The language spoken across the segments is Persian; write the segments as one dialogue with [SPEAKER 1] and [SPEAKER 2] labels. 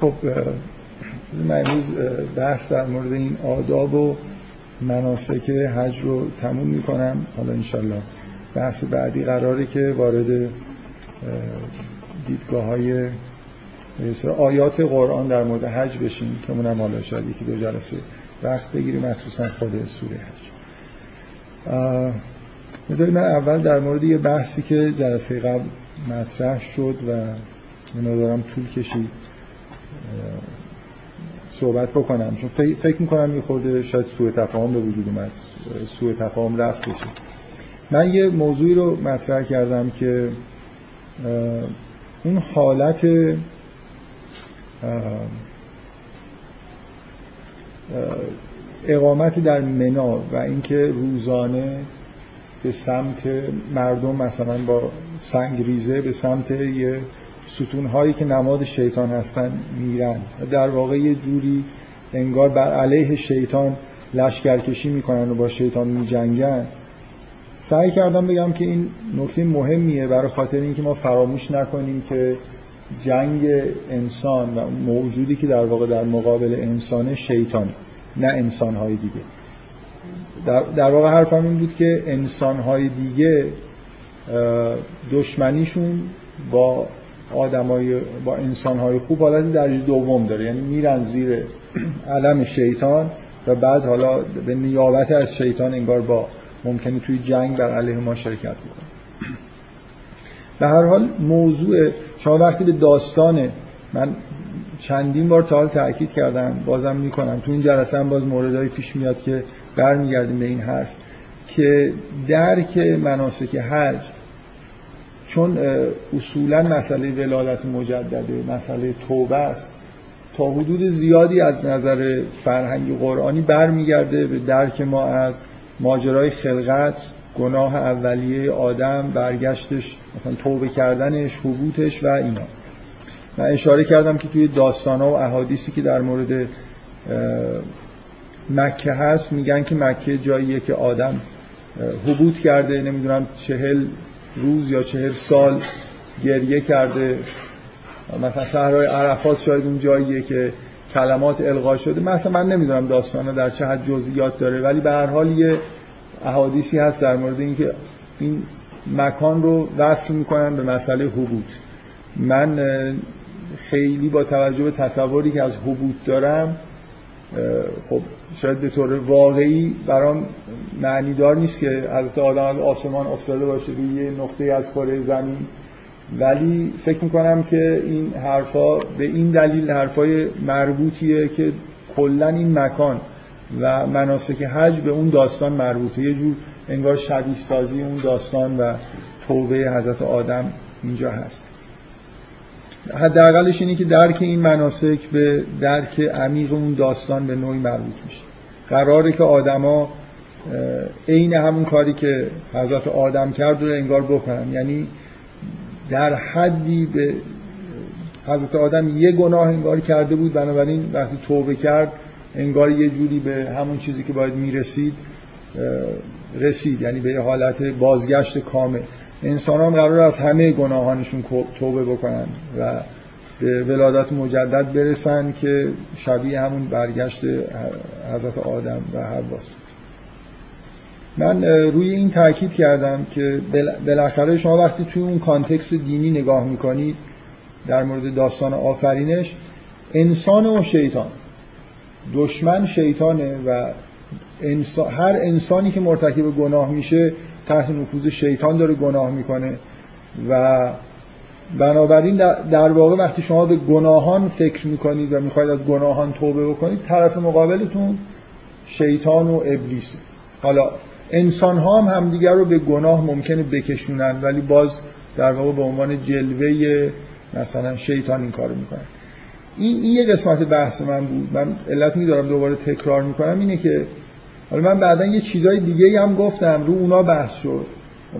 [SPEAKER 1] خب من امروز بحث در مورد این آداب و مناسک حج رو تموم می‌کنم. حالا انشالله بحث بعدی قراره که وارد دیدگاه های آیات قرآن در مورد حج بشیم که اونم حالا شاید یکی دو جلسه وقت بگیریم مخصوصا خود سوره حج. بذارید من اول در مورد یه بحثی که جلسه قبل مطرح شد و اینو دارم طول کشید. صحبت بکنم. چون فکر می‌کنم یه خورده شاید سوء تفاهم به وجود اومد. سوء تفاهم رفت بشه. من یه موضوعی رو مطرح کردم که اون حالت اقامت در منا و اینکه روزانه به سمت مردم مثلا با سنگ ریزه به سمت یه ستون هایی که نماد شیطان هستن میرن. در واقع یه جوری انگار بر علیه شیطان لشکرکشی می‌کنن و با شیطان میجنگن. سعی کردم بگم که این نکته مهمیه برای خاطر اینکه ما فراموش نکنیم که جنگ انسان و موجودی که در واقع در مقابل انسان شیطان نه انسانهای دیگه. در, در واقع حرفم این بود که انسانهای دیگه دشمنیشون با آدمای با انسانهای خوب حالت درجه دوم داره. یعنی میرن زیر علم شیطان و بعد حالا به نیابت از شیطان انگار با ممکنه توی جنگ بر علیه ما شرکت بکنه به هر حال موضوع شما وقتی به داستان من چندین بار تا حال تاکید کردم بازم می‌کنم. تو این جلسه هم باز موردهایی پیش میاد که برمیگردیم به این حرف که درک مناسک حج چون اصولا مسئله ولادت مجدده مسئله توبه است. تا حدود زیادی از نظر فرهنگ قرآنی برمیگرده به درک ما از ماجرای خلقت گناه اولیه آدم برگشتش مثلا توبه کردنش حبوتش و اینا. من اشاره کردم که توی داستان و احادیثی که در مورد مکه هست میگن که مکه جاییه که آدم حبوت کرده نمی‌دونم چهل روز یا چهل سال گریه کرده. مثلا صحرای عرفات شاید اون جاییه که کلمات القا شده. مثلا من نمی‌دونم داستانا در چه حد جزئیات داره ولی به هر حال یه احادیثی هست در مورد اینکه این مکان رو وصل می‌کنن به مسئله حبوط. من خیلی با توجه به تصوری که از حبوط دارم خب شاید به طور واقعی برام معنیدار نیست که حضرت آدم از آسمان افتاده باشه روی یه نقطه از کره زمین. ولی فکر می‌کنم که این حرفا به این دلیل حرفای مربوطیه که کلا این مکان و مناسک حج به اون داستان مربوطه. یه جور انگار شبیه سازی اون داستان و توبه حضرت آدم اینجا هست. حداقلش اینه که درک این مناسک به درک عمیق اون داستان به نوعی مربوط میشه. قراره که آدما عین همون کاری که حضرت آدم کرد رو انگار بکنن. یعنی در حدی به حضرت آدم یه گناه انگار کرده بود بنابراین وقتی توبه کرد انگار یه جوری به همون چیزی که باید می‌رسید رسید. یعنی به حالت بازگشت کامل. انسان هم قرار از همه گناهانشون توبه بکنن و به ولادت مجدد برسن که شبیه همون برگشت حضرت آدم و حواست من روی این تاکید کردم که بالاخره شما وقتی توی اون کانتکس دینی نگاه می‌کنید در مورد داستان آفرینش انسان و شیطان دشمن شیطانه و هر انسانی که مرتکب گناه میشه تحت نفوذ شیطان داره گناه می‌کنه. و بنابراین در واقع وقتی شما به گناهان فکر می‌کنید و می‌خواید از گناهان توبه بکنید طرف مقابلتون شیطان و ابلیس. حالا انسان ها هم همدیگر رو به گناه ممکنه بکشونن ولی باز در واقع به عنوان جلوه مثلا شیطان این کارو می‌کنن این, این یه قسمت بحث من بود. من علتی دارم دوباره تکرار می‌کنم اینه که حالا من بعدا یه چیزای دیگه هم گفتم. رو اونا بحث شد.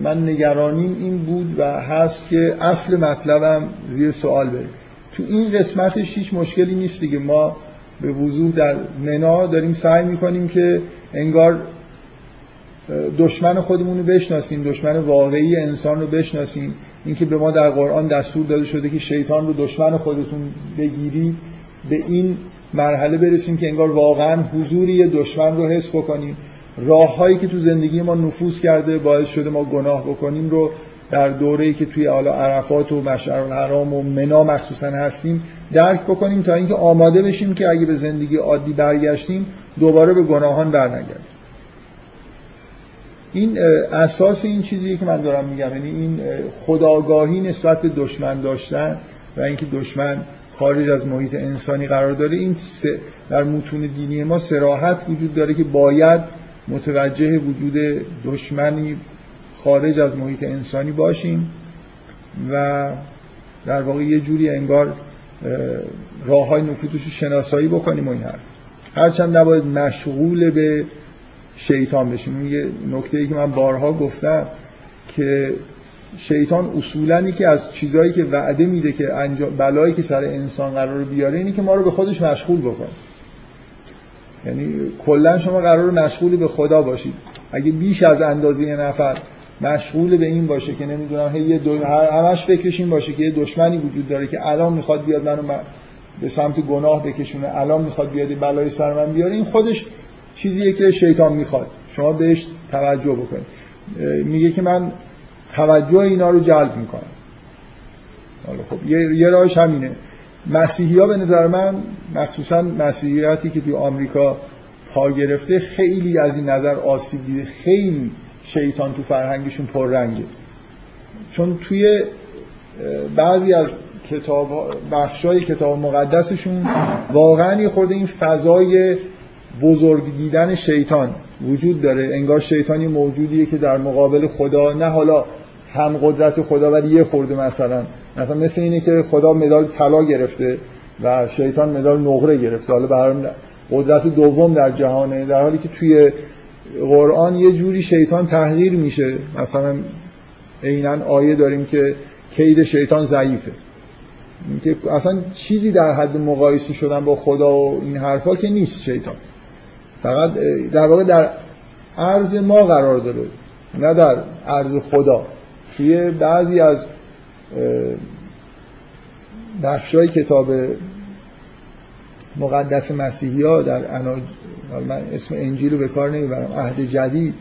[SPEAKER 1] من نگرانیم این بود و هست که اصل مطلبم زیر سوال بره. تو این قسمتش هیچ مشکلی نیست دیگه. ما به وضوح در منا داریم سعی می‌کنیم که انگار دشمن خودمون رو بشناسیم دشمن واقعی انسان رو بشناسیم. اینکه به ما در قرآن دستور داده شده که شیطان رو دشمن خودتون بگیرید به این مرحله برسیم که انگار واقعا حضوری دشمن رو حس بکنیم. راههایی که تو زندگی ما نفوذ کرده باعث شده ما گناه بکنیم رو در دوره‌ای که توی حالا عرفات و مشعر الحرام و منا مخصوصا هستیم درک بکنیم تا اینکه آماده بشیم که اگه به زندگی عادی برگشتیم دوباره به گناهان برنگردیم. این اساس این چیزیه که من دارم میگم. یعنی این خداگاهی نسبت به دشمن داشتن و اینکه دشمن خارج از محیط انسانی قرار داره. این در متون دینی ما سراحت وجود داره که باید متوجه وجود دشمنی خارج از محیط انسانی باشیم و در واقع یه جوری انگار راه های نفوذش رو شناسایی بکنیم و این حرف. هرچند نباید مشغول به شیطان بشیم. اون یه نکته ای که من بارها گفتم که شیطان اصولا که از چیزهایی که وعده میده که انجام بلایی که سر انسان قرار بیاره اینی که ما رو به خودش مشغول بکنه یعنی کلا شما قرار مشغول به خدا باشید. اگه بیش از اندازه یه نفر مشغول به این باشه که نمی‌دونم هی دو... همش فکرش این باشه که یه دشمنی وجود داره که الان می‌خواد بیاد منو به سمت گناه بکشونه الان می‌خواد بیاد بلای سر من بیاره این خودش چیزیه که شیطان می‌خواد. شما بهش توجه بکنید. میگه که من توجه اینا رو جلب می‌کنم حالا خب یه, یه راهش همینه. مسیحی ها به نظر من مخصوصا مسیحیتی که توی آمریکا پا گرفته خیلی از این نظر آسیب دیده. خیلی شیطان تو فرهنگشون پررنگه. چون توی بعضی از کتاب بخشای کتاب مقدسشون واقعا یه خورده این فضای بزرگ دیدن شیطان وجود داره. انگار شیطانی موجودیه که در مقابل خدا نه حالا هم قدرت خدا ولی یه خورده مثلا. مثلا مثل اینه که خدا مدال طلا گرفته و شیطان مدال نقره گرفته. حالا برای قدرت دوم در جهانه در حالی که توی قرآن یه جوری شیطان تحقیر میشه. مثلا عینا آیه داریم که کید شیطان ضعیفه. که اصلا چیزی در حد مقایسه شدن با خدا و این حرفا که نیست شیطان. فقط در واقع در عرض ما قرار داره نه در عرض خدا. توی بعضی از بخشای کتاب مقدس مسیحی ها در اناج... من اسم انجیل رو به کار نمی‌برم عهد جدید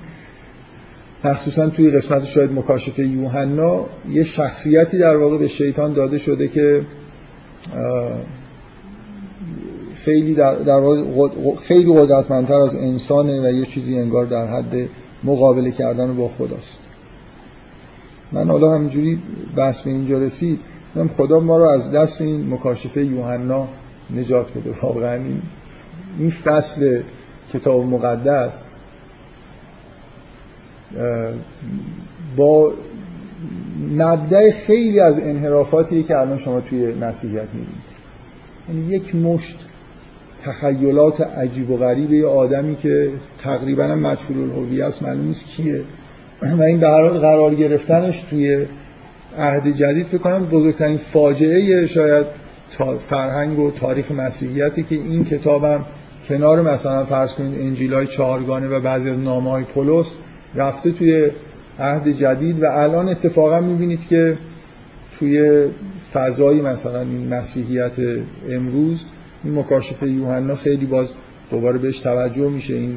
[SPEAKER 1] مخصوصا توی قسمت شاید مکاشفه یوحنا یه شخصیتی در واقع به شیطان داده شده که خیلی در, در خیلی قدرتمندتر از انسانه و یه چیزی انگار در حد مقابله کردن با خداست. من حالا همینجوری بحث به اینجا رسید خدا ما رو از دست این مکاشفه یوحنا نجات بده. واقعا این فصل کتاب مقدس با مبدع خیلی از انحرافاتی که الان شما توی مسیحیت می‌بینید. یعنی یک مشت تخیلات عجیب و غریب یه آدمی که تقریبا مجهول الهویه است معلوم نیست کیه. و این به قرار گرفتنش توی عهد جدید فکر کنم بزرگترین فاجعه شاید فرهنگ و تاریخ مسیحیتی که این کتابم کنار مثلا فرض کنید انجیل های چهارگانه و بعضی از نامه های پولس رفته توی عهد جدید و الان اتفاقا می‌بینید که توی فضای مثلا این مسیحیت امروز این مکاشفه یوحنا خیلی باز دوباره بهش توجه میشه این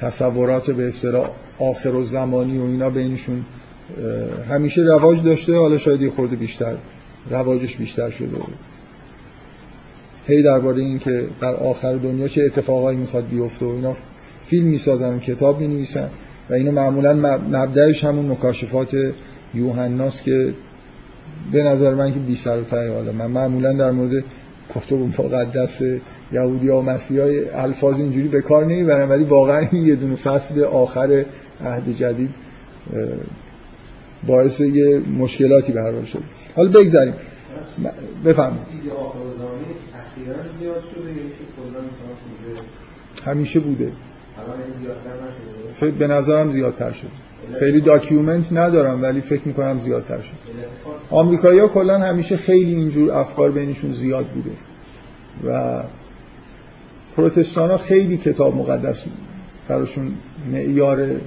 [SPEAKER 1] تصورات به اصطلاح آخر و زمانی و اینا بینشون همیشه رواج داشته حالا شاید یه خورده بیشتر رواجش بیشتر شده هی درباره این که در آخر دنیا چه اتفاقایی می‌خواد بیفته و اینا فیلم می‌سازن و کتاب می‌نویسن و اینو معمولا مبدعش همون مکاشفات یوحناست که به نظر من که بی سر و حالا. من معمولا در مورد کتب مقدس یهودی ها و مسیح های الفاظ اینجوری به کار نمی‌برن ولی واقعا یه دونه فصل آخر عهد جدید باعث یه مشکلاتی به هر شد حالا بگذاریم. بفهم همیشه بوده. به نظرم زیادتر شد خیلی داکیومنت ندارم ولی فکر می‌کنم زیادتر شد آمریکایی ها کلا همیشه خیلی اینجور افکار بینشون زیاد بوده. و پروتستان ها خیلی کتاب مقدس براشون معیاره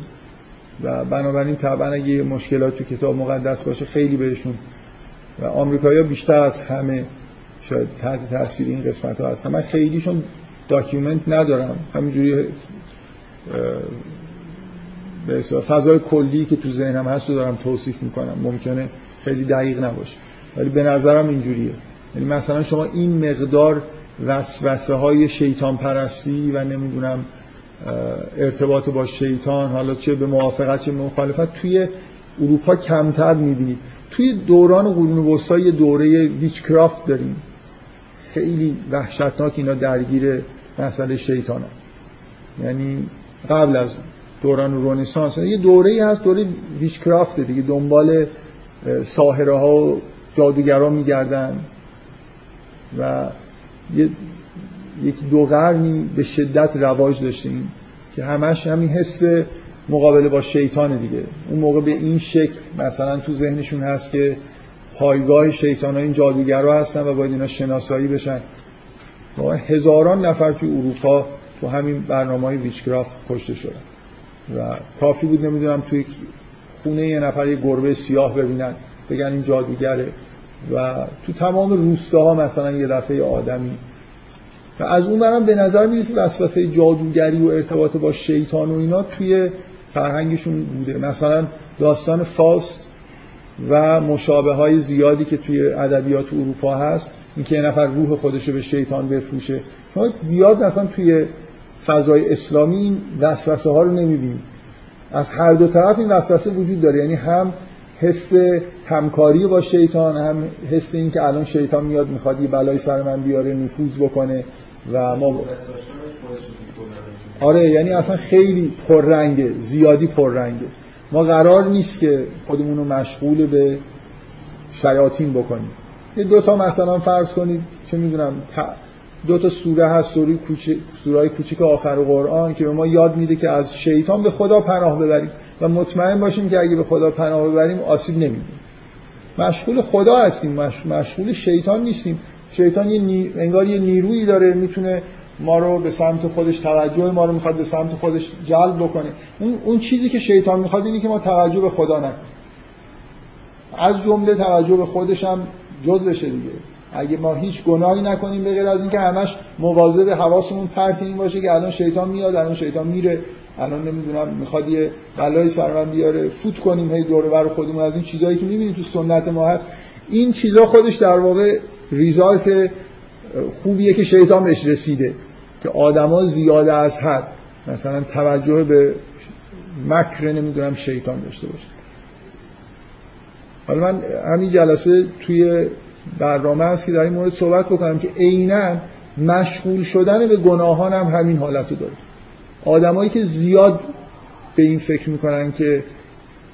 [SPEAKER 1] و بنابراین طبعا اگه مشکلات تو کتاب مقدس باشه خیلی بهشون و آمریکایی ها بیشتر از همه شاید تحت تاثیر این قسمت ها هستم من خیلیشون داکیومنت ندارم. همینجوری به فضای کلی که تو ذهنم هست رو دارم توصیف می‌کنم. ممکنه خیلی دقیق نباشه. ولی به نظرم اینجوریه. یعنی مثلا شما این مقدار وسوسه های شیطان پرستی و نمی‌دونم ارتباط با شیطان حالا چه به موافقت چه مخالفت توی اروپا کمتر می‌بینید توی دوران قرون وسطا یه دوره ویچکرافت داریم. خیلی وحشتناک اینا درگیر مسئله شیطان یعنی قبل از دوران رونسانس یه دوره هست دوره ویچکرافت دیگه. دنبال ساهره ها و جادوگرا میگردن و یک دو قرنی به شدت رواج داشتیم که همش همین حس مقابله با شیطان دیگه. اون موقع به این شکل مثلا تو ذهنشون هست که پایگاه شیطان ها این جادوگرا هستن و باید اینا شناسایی بشن. هزاران نفر توی اروپا تو همین برنامه های ویچکرافت کشته شدن. و کافی بود نمی‌دونم توی خونه یه نفر یه گربه سیاه ببینن بگن این جادوگره. و تو تمام روستاها مثلا یه دفعه آدمی. و از اون برم به نظر می‌رسه وسوسه جادوگری و ارتباط با شیطان و اینا توی فرهنگشون بوده. مثلا داستان فاست و مشابه های زیادی که توی ادبیات اروپا هست اینکه یه نفر روح خودش رو به شیطان بفروشه. شما زیاد مثلا توی فضای اسلامی این وسوسه ها رو نمی‌بینید. از هر دو طرف این وسوسه وجود داره. یعنی هم حس همکاری با شیطان هم حس این که الان شیطان میاد می‌خواد یه بلای سر من بیاره نفوذ بکنه و ما آره یعنی اصلا خیلی پررنگه زیادی پررنگه. ما قرار نیست که خودمون رو مشغول به شیاطین بکنیم. یه دوتا مثلا فرض کنید چه می‌دونم دو تا سوره هست سوره کوچیک سوره کوچیک آخر قرآن که به ما یاد میده که از شیطان به خدا پناه ببریم. و مطمئن باشیم که اگه به خدا پناه ببریم آسیب نمیدیم مشغول خدا هستیم. مشغول شیطان نیستیم. شیطان یه نی... انگار یه نیرویی داره می‌تونه ما رو به سمت خودش توجه ما رو می‌خواد به سمت خودش جلب بکنه. اون, اون چیزی که شیطان می‌خواد اینه که ما توجه به خدا نکنیم. از جمله توجه به خودش هم جزشه دیگه. اگه ما هیچ گناهی نکنیم به غیر از اینکه همش مواظب حواسمون پرت این باشه که الان شیطان میاد الان شیطان میره. الان نمی‌دونم می‌خواد یه بلای سر من بیاره فوت کنیم هی دور بر خودمون از این چیزایی که می‌بینیم تو سنت ما هست. این چیزا خودش در واقع ریزالت خوبیه که شیطان بهش رسیده که آدما زیاده از حد مثلا توجه به مکر نمی‌دونم شیطان داشته باشه. حالا من همین جلسه توی برنامه هست که در این مورد صحبت بکنم که عینا مشغول شدن به گناهان هم همین حالت رو داره. آدمایی که زیاد به این فکر می‌کنن که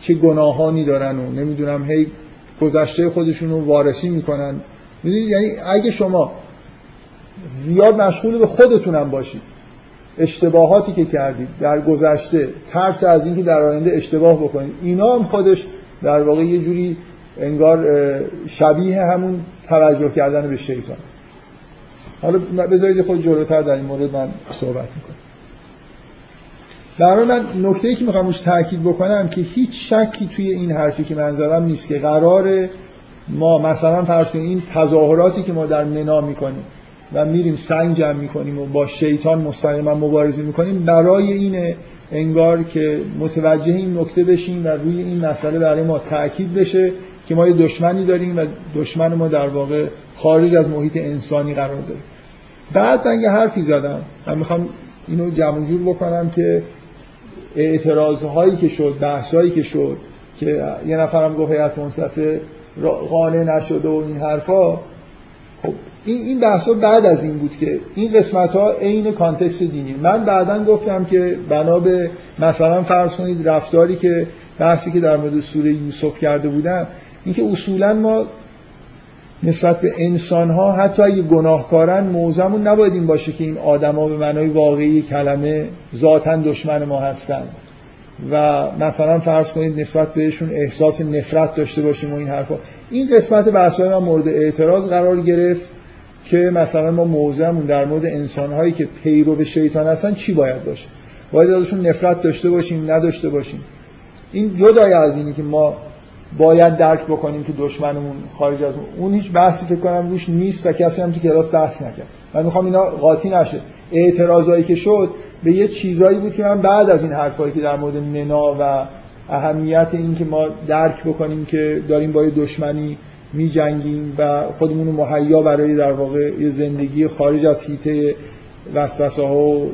[SPEAKER 1] چه گناهانی دارن و نمی‌دونم هی گذشته خودشون رو وارسی می‌کنن. یعنی اگه شما زیاد مشغول به خودتونم باشید اشتباهاتی که کردید در گذشته ترس از اینکه در آینده اشتباه بکنید اینا هم خودش در واقع یه جوری انگار شبیه همون توجه کردن به شیطان. حالا بذارید خود جلوتر در این مورد من صحبت می‌کنم. برای من نکته ای که می‌خوام روش تاکید بکنم که هیچ شکی توی این حرفی که من زدم نیست که قرار ما مثلا فرض کنیم این تظاهراتی که ما در منا می‌کنیم و میریم سنگ جمع می‌کنیم و با شیطان مستقیما مبارزه می‌کنیم برای اینه انگار که متوجه این نکته بشیم و روی این مسئله برای ما تاکید بشه که ما یه دشمنی داریم و دشمن ما در واقع خارج از محیط انسانی قرار داره. بعد من یه حرفی زدم. من می‌خوام اینو جمع جور بکنم که اعتراض که شد بحث که شد که یه نفرم گفت هیئت منصفه قانع نشده و این حرفا خب این این بحثا بعد از این بود که این قسمت ها عین کانتکست دینی. من بعدا گفتم که بنا به مثلا فرض کنید رفتاری که بحثی که در مورد سوره یوسف کرده بودم اینکه اصولا ما نسبت به انسان ها حتی اگه گناهکارن موزمون نباید این باشه که این آدما به معنای واقعی کلمه ذاتا دشمن ما هستند و مثلا فرض کنید نسبت بهشون احساس نفرت داشته باشیم و این حرفا. این قسمت بحث‌های من مورد اعتراض قرار گرفت که مثلا ما موضعمون در مورد انسانهایی که پیرو به شیطان هستن چی باید باشه؟ باید ازشون نفرت داشته باشیم نداشته باشیم. این جدای از اینی که ما باید درک بکنیم که دشمنمون خارج از اون هیچ بحثی فکر کنم روش نیست و کسی هم تو کلاس بحث نکرد. من می‌خوام اینا قاطی نشه. اعتراضایی که شد به یه چیزایی بود که من بعد از این حرفایی که در مورد منا و اهمیت این که ما درک بکنیم که داریم با دشمنی می جنگیم و خودمون رو مهیا برای در واقع یه زندگی خارج از حیطه وسوسه ها و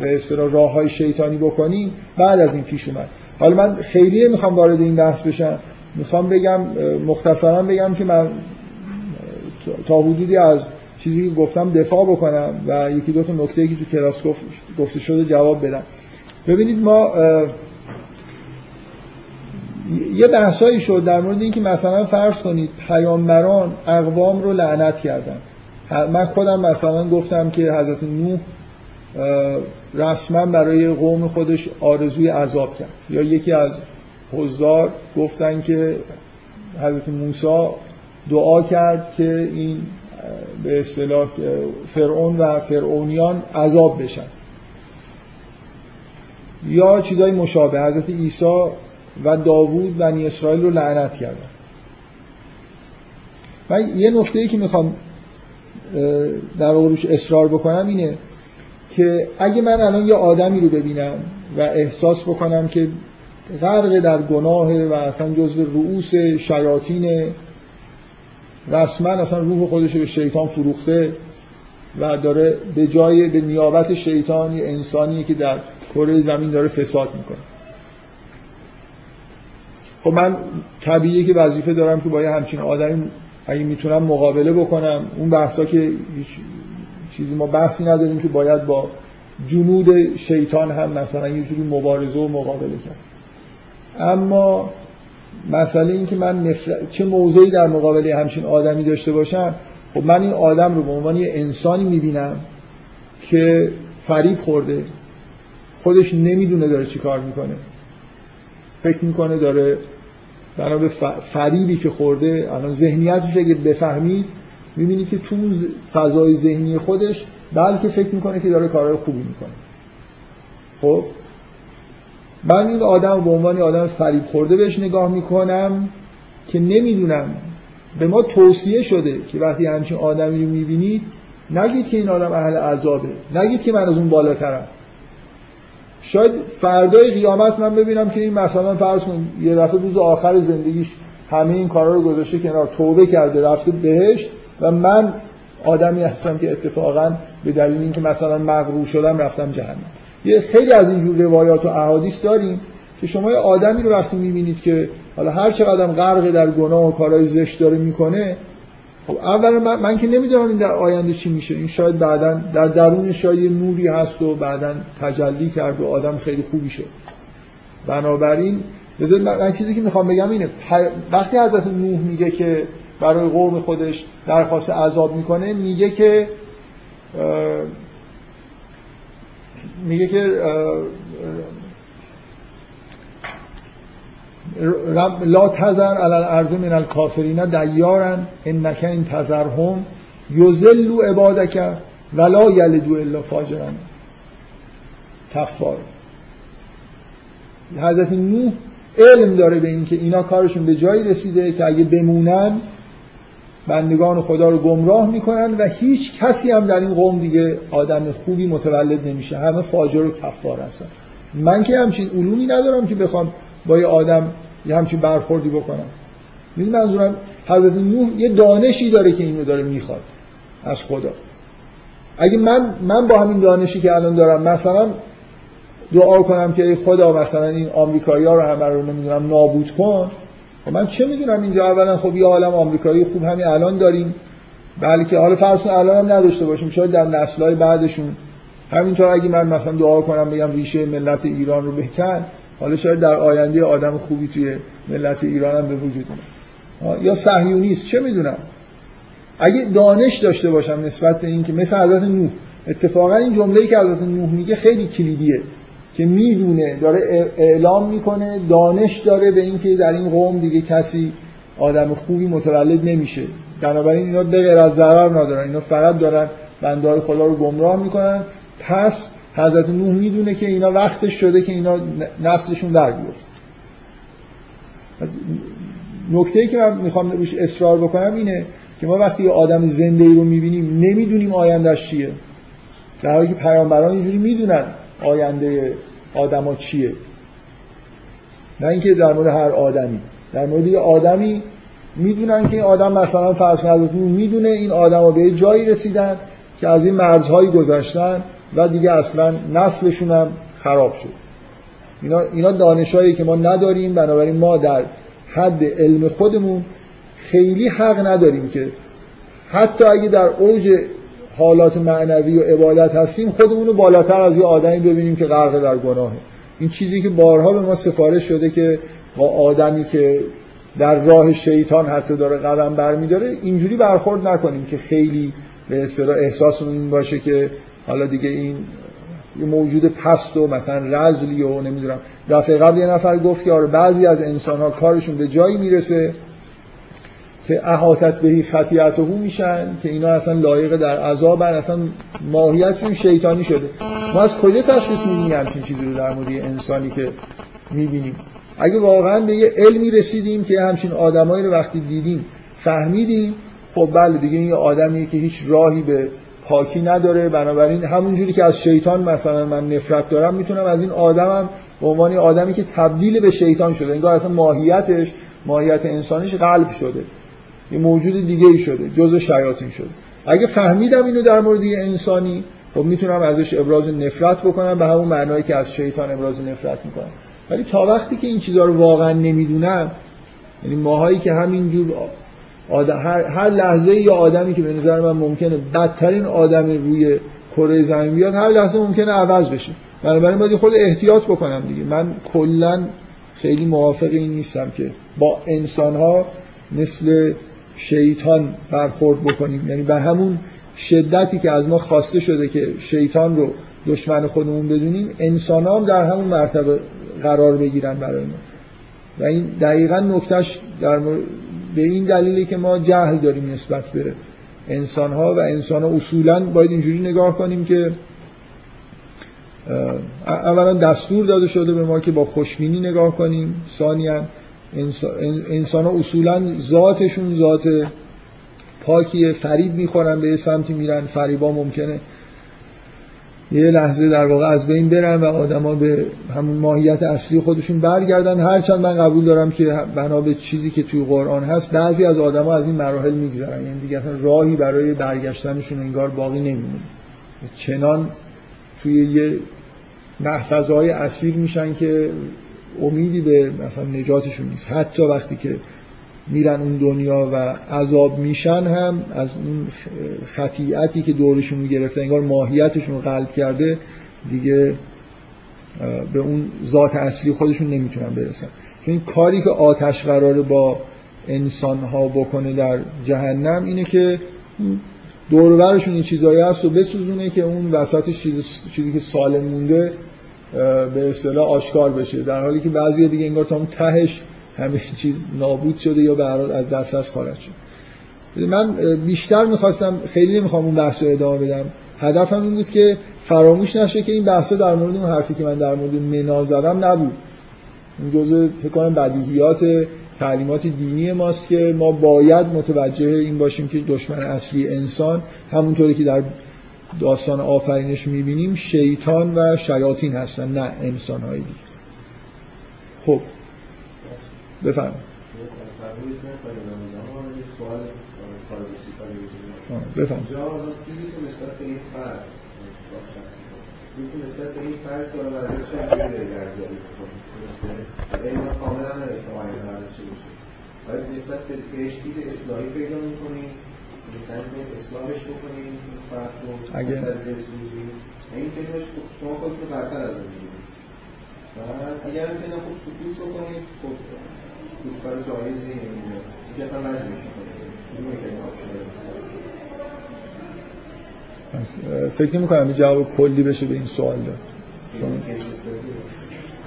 [SPEAKER 1] به اصطلاح راه های شیطانی بکنیم بعد از این پیش اومد. حالا من خیلی نمی‌خوام وارد این بحث بشم. می‌خوام بگم مختصرا بگم که من تا حدودی از چیزی که گفتم دفاع بکنم و یکی دو تا نکته که تو کلاس گفته شده جواب بدم. ببینید ما یه بحثایی شد در مورد اینکه مثلا فرض کنید پیامبران اقوام رو لعنت کردن. من خودم مثلا گفتم که حضرت نوح رسما برای قوم خودش آرزوی عذاب کرد. یا یکی از حضار گفتن که حضرت موسی دعا کرد که این به اصطلاح فرعون و فرعونیان عذاب بشن. یا چیزای مشابه حضرت عیسی و داوود بنی اسرائیل رو لعنت کردن. من یه نکته ای که می‌خوام در روش اصرار بکنم اینه که اگه من الان یه آدمی رو ببینم و احساس بکنم که غرق در گناه و اصلا جزو رؤوس شیاطین رسما اصلا روح خودش به شیطان فروخته و داره به جای به نیابت شیطانی انسانی که در کره زمین داره فساد می‌کنه. خب من طبیعیه که وظیفه دارم که با یه همچین آدمی اگه می‌تونم مقابله بکنم اون بحثا که چیزی ما بحثی نداریم که باید با جنود شیطان هم مثلا یه جوری مبارزه و مقابله کرد. اما مسئله این که من چه موضعی در مقابله همچین آدمی داشته باشم خب من این آدم رو به عنوان یه انسانی می‌بینم که فریب خورده. خودش نمی‌دونه داره چی کار می‌کنه. فکر می‌کنه داره بنا به فریبی که خورده الان ذهنیتش اگه بفهمید می‌بینید که تو فضای ذهنی خودش بلکه فکر می‌کنه که داره کارهای خوبی می‌کنه. خب؟ من این آدم به عنوان آدم فریب خورده بهش نگاه می‌کنم که نمی‌دونم. به ما توصیه شده که وقتی همچین آدمی رو می‌بینید نگید که این آدم اهل عذابه. نگید که من از اون بالاترم. شاید فردای قیامت من ببینم که این مثلا فرض کن یه دفعه روز آخر زندگیش همه این کارا رو گذاشته کنار توبه کرده رفته بهشت. و من آدمی هستم که اتفاقا به دلیل اینکه مثلا مغرور شدم رفتم جهنم. یه خیلی از این جور روایات و احادیث داریم که شما یه آدمی رو وقتی می‌بینید که حالا هر چقدر غرق در گناه و کارهای زشت داره می‌کنه خب اولا من, من که نمی‌دونم این در آینده چی میشه. این شاید بعدا در درون شاید نوری هست و بعدا تجلی کرد و آدم خیلی خوبی شد. بنابراین بذار من چیزی که می‌خوام بگم اینه وقتی حضرت نوح میگه که برای قوم خودش درخواست عذاب می‌کنه میگه که میگه که لا تذر علی الارض من الکافرین دیارن انک این تذرهم یذلوا عبادک ولا یلدو الا فاجرا کفار حضرت نوح علم داره به اینکه اینا کارشون به جایی رسیده که اگه بمونن بندگان خدا رو گمراه می‌کنن و هیچ کسی هم در این قوم دیگه آدم خوبی متولد نمیشه. همه فاجر و کفار هستن. من که همچین علومی ندارم که بخوام با یه آدم یه همچین برخوردی بکنم. این منظورم حضرت نوح یه دانشی داره که اینو داره می‌خواد از خدا. اگه من من با همین دانشی که الان دارم مثلا دعا کنم که خدا مثلا این آمریکایی ها رو همه رو نمی‌دونم نابود کن من چه می‌دونم اینجا اولا؟ خب یه عالم آمریکایی خوب همین الان داریم. بلکه حالا فرض الان هم نداشته باشیم شاید در نسل‌های بعدشون. همینطور اگه من مثلا دعا کنم بگم ریشه ملت ایران رو بکن حالا شاید در آینده آدم خوبی توی ملت ایران هم به وجود اومد. یا صهیونیست چه می‌دونم؟ اگه دانش داشته باشم نسبت به اینکه مثل حضرت نوح اتفاقا این جمله‌ای که حضرت نوح میگه خیلی کلیدیه. که می‌دونه داره اعلام می‌کنه دانش داره به اینکه در این قوم دیگه کسی آدم خوبی متولد نمیشه. بنابراین اینا به غیر از ضرر ندارن. اینا فقط دارن بنده های خدا رو گمراه می‌کنن. پس حضرت نوح می‌دونه که اینا وقتش شده که اینا نسلشون در بیفته. نکته ای که من می‌خوام روش اصرار بکنم اینه که ما وقتی یه آدم زنده ای رو می‌بینیم نمی‌دونیم آیندهش چیه. در حالی که پیامبران اینجوری می‌دونن. آینده آدما چیه؟ نه اینکه در مورد هر آدمی در مورد یه آدمی می‌دونن که این آدم مثلا فرض کنید می‌دونه این آدما به جایی رسیدن که از این مرزهایی گذشتن و دیگه اصلا نسلشون هم خراب شد. اینا, اینا دانشایی که ما نداریم بنابراین ما در حد علم خودمون خیلی حق نداریم که حتی اگه در اوج حالات معنوی و عبادت هستیم خودمون رو بالاتر از یه آدمی ببینیم که غرق در گناهه این چیزی که بارها به ما سفارش شده که با آدمی که در راه شیطان حتی داره قدم برمیداره اینجوری برخورد نکنیم که خیلی به اصطلاح احساسمون این باشه که حالا دیگه این یه موجود پست و مثلا رزلی و نمی‌دونم. دفعه قبل یه نفر گفت که آره بعضی از انسان ها کارشون به جایی می‌رسه که احاطت بهی خطیعته میشن که اینا اصلا لایق در عذابن اصلا ماهیتشون شیطانی شده. ما از کجا تشخیص میدیم همچین چیزی رو در مورد انسانی که می‌بینیم؟ اگه واقعا به یه علمی رسیدیم که همچین آدمایی رو وقتی دیدیم فهمیدیم خب بله دیگه این یه آدمیه که هیچ راهی به پاکی نداره. بنابراین همونجوری که از شیطان مثلا من نفرت دارم می‌تونم از این آدمم به عنوان آدمی که تبدیل به شیطان شده. انگار اصلا ماهیتش ماهیت انسانیش قلب شده. یه موجود دیگه ای شده جز شیاطین شده. اگه فهمیدم اینو در مورد یه انسانی خب می‌تونم ازش ابراز نفرت بکنم به همون معنایی که از شیطان ابراز نفرت می‌کنم. ولی تا وقتی که این چیزها رو واقعا نمی‌دونم یعنی ماهایی که همینجور آدم هر, هر لحظه یا آدمی که به نظر من ممکنه بدترین آدم روی کره زمین بیاد هر لحظه ممکنه عوض بشه. بنابراین باید خود احتیاط بکنم دیگه. من کلا خیلی موافق این نیستم که با انسان ها مثل شیطان برخورد بکنیم. یعنی به همون شدتی که از ما خواسته شده که شیطان رو دشمن خودمون بدونیم انسان هم در همون مرتبه قرار بگیرن برای ما. و این دقیقا نکتش در به این دلیلی که ما جهل داریم نسبت به انسان ها و انسان ها اصولا باید اینجوری نگاه کنیم که اولا دستور داده شده به ما که با خوشبینی نگاه کنیم. ثانیا انسان ها اصولا ذاتشون ذات پاکیه فریب می‌خورن به سمتی میرن فریبا ممکنه یه لحظه در واقع از بین برن و آدما به همون ماهیت اصلی خودشون برگردن. هرچند من قبول دارم که بنا به چیزی که توی قرآن هست بعضی از آدما از این مراحل میگذرن. یعنی دیگه اصلا راهی برای برگشتنشون انگار باقی نمیمونه. چنان توی یه محفظه اسیر میشن که امیدی به مثلا نجاتشون نیست. حتی وقتی که میرن اون دنیا و عذاب میشن هم از اون خطیعتی که دورشون رو گرفته انگار ماهیتشون رو قلب کرده دیگه به اون ذات اصلی خودشون نمی‌تونن برسن. چون این کاری که آتش قراره با انسان ها بکنه در جهنم اینه که دورورشون این چیزایی هست و بسوزونه که اون وسطش چیزی که سالم مونده به اصطلاح آشکار بشه. در حالی که بعضی دیگه انگار تا اون تهش همه چیز نابود شده یا به از دسترس خارج شد من بیشتر می‌خواستم خیلی نمی‌خوام اون بحث رو ادامه بدم. هدفم این بود که فراموش نشه که این بحث در مورد اون حرفی که من در مورد منا زدم نبود. این جزء فکر کنم بدیهیات تعلیمات دینی ماست که ما باید متوجه این باشیم که دشمن اصلی انسان همونطوری که در داستان آفرینش می‌بینیم شیطان و شیاطین هستن نه انسان دیگه. خب بفرم بفرم
[SPEAKER 2] نسبت به این فرد داره و ازش هم داره ارزیابی این کاملا نمی‌تونه آینه نداشته باشه؟ باید نسبت به بهش اصلاحی پیدا می‌کنیم بکنیم رو
[SPEAKER 1] اگه
[SPEAKER 2] این که شما خودتون برتر از اون اگر که سکوت بکنید خب سکوت کار جایزی نمیده که اصلا
[SPEAKER 1] فکر نمی کنم جواب کلی بشه به این سوال دار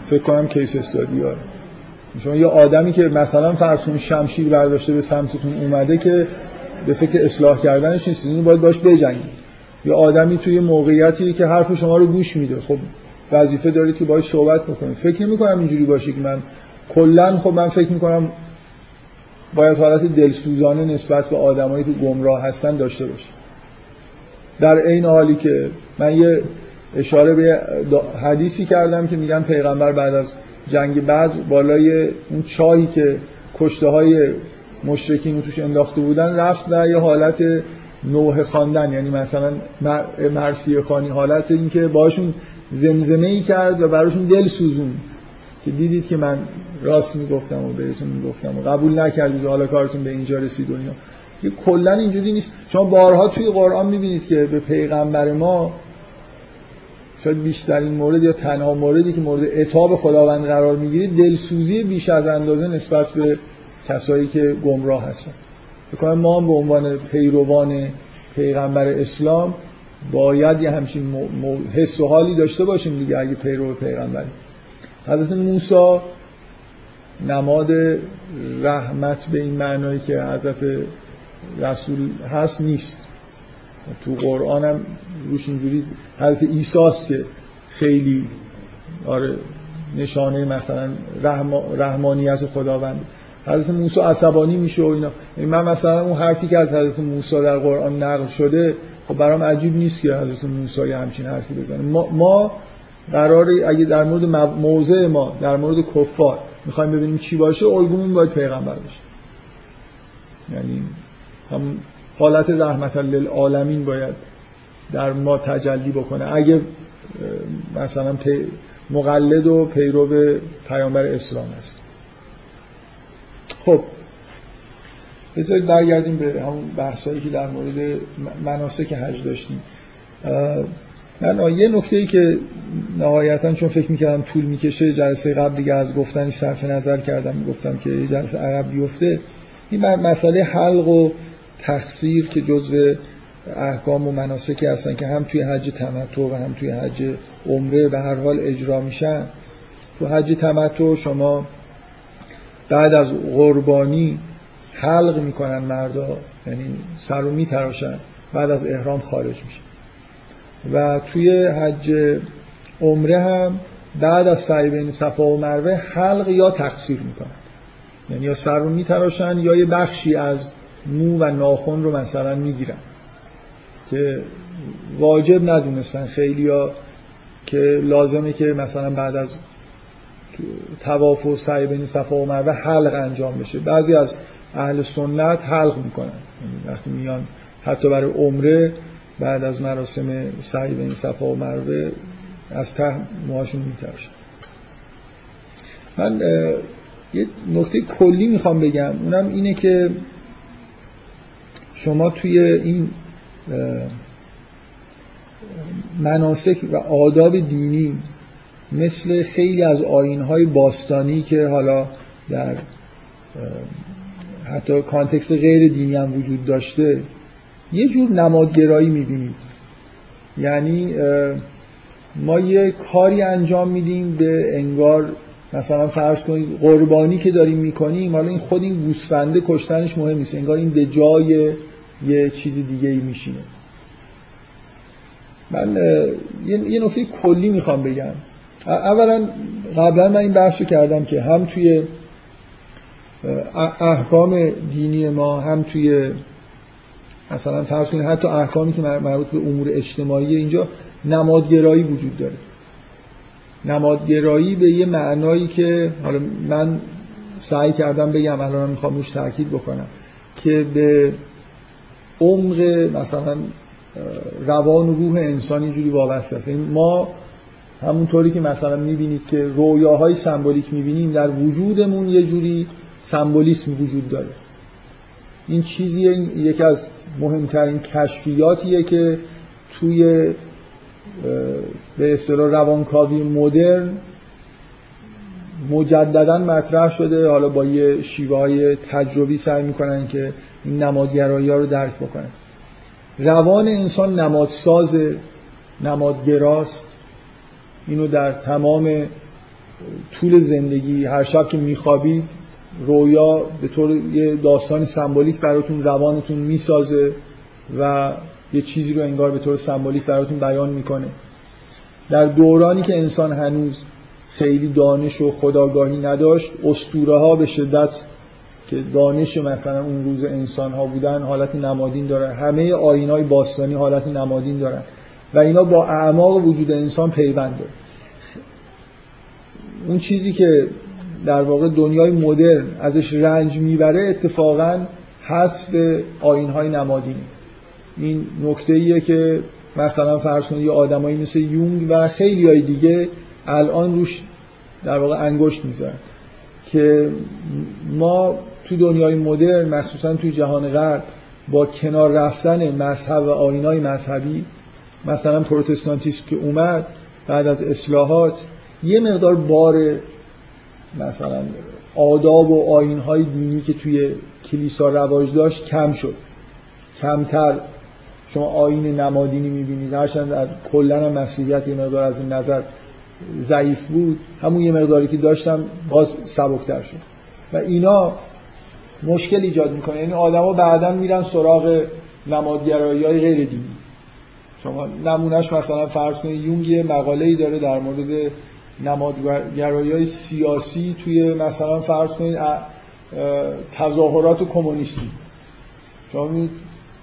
[SPEAKER 1] فکر کنم کیس استادی آره. شما یه آدمی که مثلا فرسون شمشیر برداشته به سمتتون اومده که به فکر اصلاح کردنش نیست. اینو باید باش بجنگید یه آدمی توی موقعیتی که حرف شما رو گوش میده. خب وظیفه دارید که باید صحبت بکنید فکر نمی کنم اینجوری باشه که من کلا خب من فکر می‌کنم باید حالت دلسوزانه نسبت به آدمایی که گمراه هستن داشته باشه. در این حالی که من یه اشاره به حدیثی کردم که میگن پیغمبر بعد از جنگ بعد بالای اون چاهی که کشته های مشرکین رو توش انداخته بودن رفت و یه حالت نوه خواندن. یعنی مثلا مرسی خانی حالت اینکه باشون زمزمه ای کرد و براشون دل سوزون که دیدید که من راست می‌گفتم و بهتون می‌گفتم و قبول نکردید حالا کارتون به اینجا رسید و اینا. که کلا اینجوری نیست. شما بارها توی قرآن می‌بینید که به پیغمبر ما شاید بیشترین مورد یا تنها موردی که مورد اتاب خداوند قرار می‌گیرید دلسوزی بیش از اندازه نسبت به کسایی که گمراه هستن. بکنم ما هم به عنوان پیروان پیغمبر اسلام باید یه همچین حس و حالی داشته باشیم دیگه اگه پیرو پیغمبری حضرت موسی نماد رحمت به این معنایی که حضرت رسول هست نیست. تو قرآن هم روش اینجوری حضرت ایساست که خیلی آره نشانه مثلا رحمانیت خداوند. حضرت موسی عصبانی میشه و اینا. یعنی من مثلا اون حرفی که از حضرت موسی در قرآن نقل شده خب برام عجیب نیست که حضرت موسی همچین حرفی بزنه. ما, ما قراره اگه در مورد موضع ما در مورد کفار می‌خوایم ببینیم چی باشه الگومون باید پیغمبر باشه. یعنی هم حالت رحمت للعالمین باید در ما تجلی بکنه. اگه مثلا مقلد و پیرو پیامبر اسلام هست خب بذارید برگردیم به همون بحثایی که در مورد مناسک حج داشتیم. من یه نکته ای که نهایتا چون فکر می‌کردم طول می‌کشه جلسه قبل دیگه از گفتنش صرف نظر کردم گفتم که یه جلسه عقب بیفته. این مسئله حلق و تخصیر که جزو احکام و مناسکی هستن که هم توی حج تمتع و هم توی حج عمره به هر حال اجرا میشن. تو حج تمتع شما بعد از قربانی حلق می‌کنن مردا یعنی سر رو میتراشن بعد از احرام خارج میشن. و توی حج عمره هم بعد از سعی بین صفا و مروه حلق یا تقصیر می‌کنن. یعنی یا سر رو میتراشن یا یه بخشی از مو و ناخن رو مثلا می‌گیرن. که واجب ندونستن خیلی ها که لازمه که مثلا بعد از تواف و سعی بین صفا و مروه حلق انجام بشه. بعضی از اهل سنت حلق می‌کنن. یعنی وقتی میان حتی برای عمره بعد از مراسم سعی بین صفا و مروه از ته موهاشون میترشن من یه نکته کلی می‌خوام بگم. اونم اینه که شما توی این مناسک و آداب دینی مثل خیلی از آینهای باستانی که حالا در حتی کانتکست غیر دینی هم وجود داشته یه جور نمادگرایی می‌بینید. یعنی ما یه کاری انجام میدیم به انگار مثلا فرض کنید قربانی که داریم می‌کنیم حالا این خود این گوسفنده کشتنش مهم نیست انگار این به جای یه چیز دیگه ای میشینه. من یه نکته کلی می‌خوام بگم. اولا قبلا من این بحث رو کردم که هم توی احکام دینی ما هم توی مثلا فرض کنید حتی احکامی که مربوط به امور اجتماعی اینجا نمادگرایی وجود داره. نمادگرایی به یه معنایی که حالا من سعی کردم بگم الان می‌خوام روش تاکید بکنم که به عمق مثلا روان و روح انسانی جوری وابسته است. یعنی ما همونطوری که مثلا می‌بینید که رویاهای سمبولیک می‌بینیم در وجودمون یه جوری سمبولیسم وجود داره. این چیزی یکی از مهمترین کشفیاتیه که توی به اصطلاح روانکاوی مدرن مجددا مطرح شده. حالا با یه شیوه های تجربی سعی می‌کنن که این نمادگرایی ها رو درک بکنن. روان انسان نمادساز نمادگراست. اینو در تمام طول زندگی هر شب که میخوابید رویا به طور یه داستان سمبولیک براتون روانتون می‌سازه و یه چیزی رو انگار به طور سمبولیک براتون بیان می‌کنه. در دورانی که انسان هنوز خیلی دانش و خداگاهی نداشت اسطوره ها به شدت که دانش مثلا اون روز انسان ها بودن حالت نمادین دارن. همه آین های باستانی حالت نمادین دارن. و اینا با اعماق وجود انسان پیوند. داره اون چیزی که در واقع دنیای مدرن ازش رنج می‌بره اتفاقا حذف آین های نمادینی این نکته ایه که مثلا فرض کنید یه آدمایی مثل یونگ و خیلی های دیگه الان روش در واقع انگشت می‌ذارن که ما تو دنیای مدرن مخصوصا توی جهان غرب با کنار رفتن مذهب و آینای مذهبی مثلا پروتستانتیسم که اومد بعد از اصلاحات یه مقدار بار مثلا آداب و آینهای دینی که توی کلیسا رواج داشت کم شد. کمتر. شما آین نمادینی می‌بینید. هرچند در کلن مسیحیت یه مقدار از این نظر ضعیف بود. همون یه مقداری که داشتم باز سبکتر شد. و اینا مشکل ایجاد می‌کنه. یعنی آدما بعدا میرن سراغ نمادگرایی های غیر دینی شما نمونهش مثلا فرض کنید یونگ یه مقاله ای داره در مورد نمادگرایی های سیاسی توی مثلا فرض کنید تظاهرات کمونیستی. شما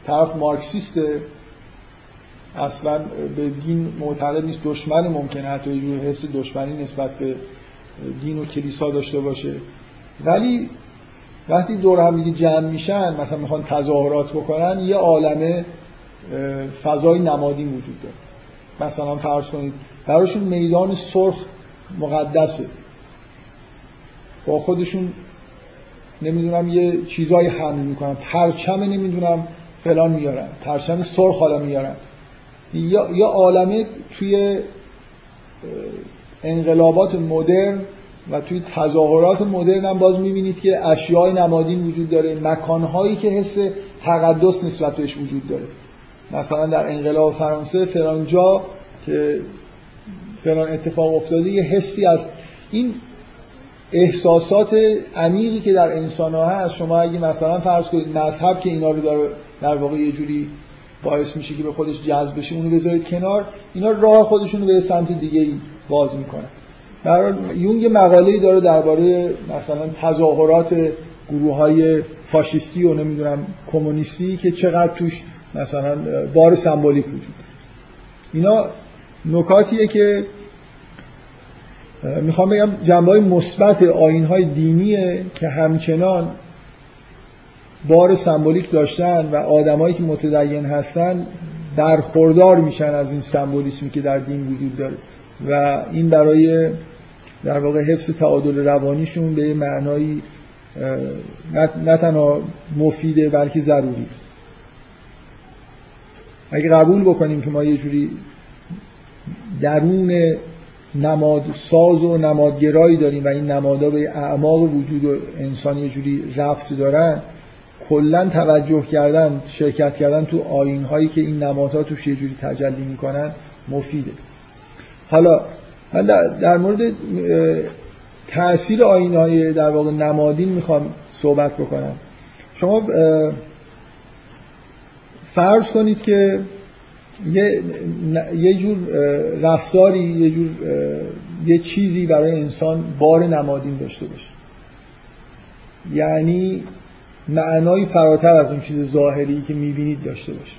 [SPEAKER 1] طرف مارکسیسته اصلا به دین معتقد نیست دشمن ممکنه حتی یه حس دشمنی نسبت به دین و کلیسا داشته باشه. ولی وقتی دور هم دیگه جمع میشن مثلا می‌خوان تظاهرات بکنن یه عالمه فضای نمادین وجود داره. مثلا فرض کنید براشون میدان سرخ مقدسه. با خودشون نمی‌دونم یه چیزایی حمل می‌کنن. پرچم نمی‌دونم فلان میارن. پرچم سرخ حالا میارن. یا یا عالمه توی انقلابات مدرن و توی تظاهرات مدرن هم باز می‌بینید که اشیاء نمادین وجود داره. مکانهایی که حس تقدس نسبت بهش وجود داره. مثلا در انقلاب فرانسه فرانجا که فلان اتفاق افتاده یه حسی از این احساسات عمیقی که در انسان ها هست. شما اگه مثلا فرض کنید مذهب که اینا رو داره در واقع یه جوری باعث میشه که به خودش جذب بشه اونو بذارید کنار اینا راه خودشون رو به سمت دیگه باز می‌کنن. در یون یه مقاله داره درباره مثلا تظاهرات گروه های فاشیستی و نمی‌دونم کمونیستی که چقدر توش مثلا بار سمبولیک وجود اینا نکاتیه که می‌خوام بگم جنبه های مثبت آین های دینیه که همچنان بار سمبولیک داشتن و آدمایی که متدین هستن برخوردار میشن از این سمبولیسمی که در دین وجود داره. و این برای در واقع حفظ تعادل روانیشون به معنایی نه تنها مفیده بلکه ضروری. اگه قبول بکنیم که ما یه جوری درون نماد ساز و نمادگرایی داریم و این نمادها به اعماق وجود و انسان یه جوری رفت دارن کلا توجه کردن شرکت کردن تو آین هایی که این نمادها توش یه جوری تجلی می‌کنن مفیده. حالا در مورد تاثیر آین های در واقع نمادین می‌خوام صحبت بکنم. شما فرض کنید که یه, یه جور رفتاری یه جور یه چیزی برای انسان بار نمادین داشته باشه. یعنی معنای فراتر از اون چیز ظاهری که می‌بینید داشته باشه.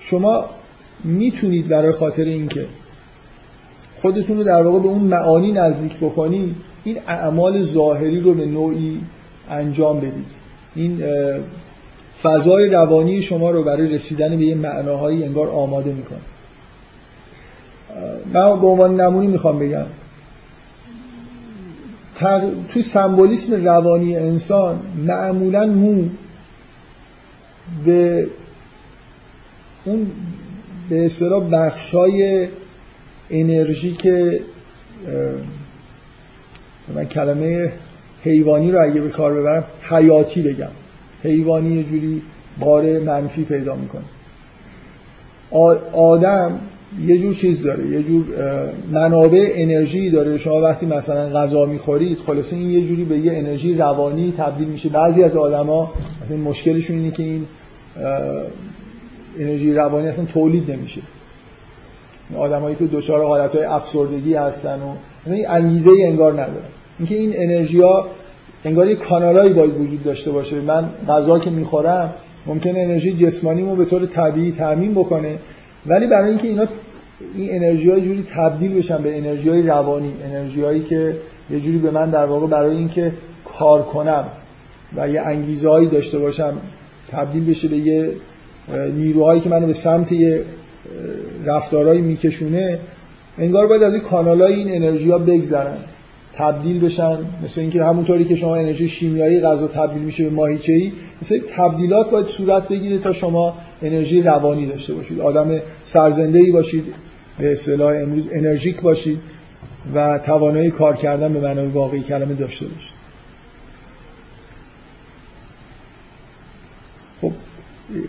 [SPEAKER 1] شما می‌تونید برای خاطر اینکه خودتون رو در واقع به اون معانی نزدیک بکنید این اعمال ظاهری رو به نوعی انجام بدید. این فضای روانی شما رو برای رسیدن به یه معناهایی انگار آماده می‌کنه. من به عنوان نمونی می‌خوام بگم. توی سمبولیسم روانی انسان معمولا مو به اون به اصطلاح بخشای انرژی که من کلمه حیوانی رو اگه به کار ببرم حیاتی بگم. حیوانی یه جوری بار منفی پیدا می‌کنه. آدم یه جور چیز داره یه جور منابع انرژی داره. شما وقتی مثلا غذا می‌خورید خلاصه این یه جوری به یه انرژی روانی تبدیل میشه. بعضی از آدما مثلا مشکلشون اینه که این انرژی روانی اصلا تولید نمیشه. آدمایی که دچار حالتهای افسردگی هستن و این انگیزه ای انگار ندارن. اینکه این انرژی ها انگار یه کانالایی باید وجود داشته باشه. من غذا که می‌خورم ممکنه انرژی جسمانیمو به طور طبیعی تامین بکنه. ولی برای اینکه اینا این انرژی های جوری تبدیل بشن به انرژی های روانی انرژی هایی که یه جوری به من در واقع برای اینکه کار کنم و یه انگیزه هایی داشته باشم تبدیل بشه به یه نیروهایی که منو به سمت یه رفتارهایی میکشونه انگار باید از این کانال های این انرژی ها بگذرن تبدیل بشن. مثل اینکه همونطوری که شما انرژی شیمیایی غذا تبدیل میشه به ماهیچه ای مثل تبدیلات باید صورت بگیره تا شما انرژی روانی داشته باشید. آدم سرزنده ای باشید به اصطلاح امروز انرژیک باشید و توانایی کار کردن به معنای واقعی کلمه داشته باشید. خب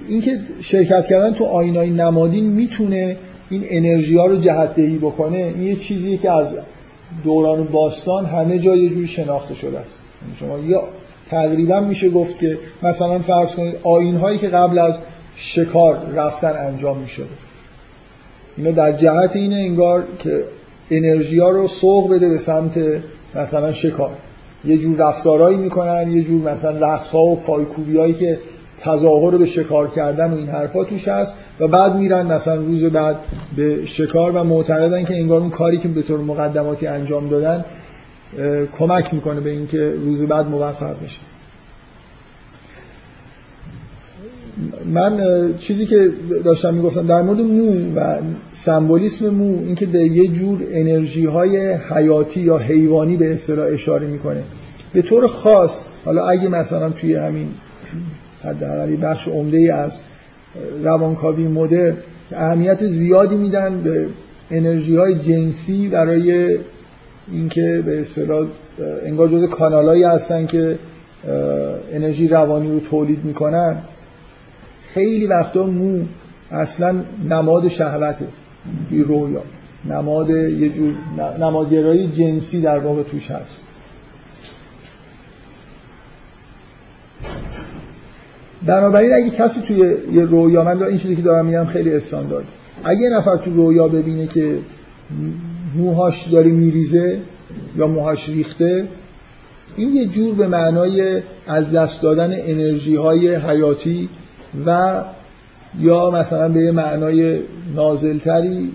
[SPEAKER 1] اینکه شرکت کردن تو آینای نمادین می‌تونه این انرژی ها رو جهت دهی بکنه این یه چیزیه که از دوران باستان همه جا یه جوری شناخته شده است. یعنی شما یا تقریبا میشه گفت که مثلا فرض کنید آین هایی که قبل از شکار رفتن انجام می‌شده اینا در جهت اینه انگار که انرژی ها رو سوق بده به سمت مثلا شکار. یه جور رفتارهایی می‌کنن یه جور مثلا رقص ها و پایکوبی هایی که تظاهر به شکار کردن و این حرفا توش هست و بعد میرن مثلا روز بعد به شکار و معتقدن که انگار اون کاری که به طور مقدماتی انجام دادن کمک می‌کنه به اینکه روز بعد موفق بشه. من چیزی که داشتم می‌گفتم در مورد مو و سمبولیسم مو اینکه به یه جور انرژی های حیاتی یا حیوانی به اصطلاح اشاره می‌کنه. به طور خاص حالا اگه مثلا توی همین حداقل بخش عمده ای از روانکاوی مدر اهمیت زیادی میدن به انرژی های جنسی برای اینکه به اصطلاح انگار جز کانالایی هستن که انرژی روانی رو تولید می‌کنن. خیلی وقتا مو اصلا نماد شهوته رویا. نماد یه جور نمادگرایی جنسی در واقع توش هست. بنابراین اگه کسی توی یه رویا من این چیزی که دارم میگم خیلی استاندارد. اگه یه نفر تو رویا ببینه که موهاش داره میریزه یا موهاش ریخته این یه جور به معنای از دست دادن انرژی های حیاتی و یا مثلا به یه معنای نازلتری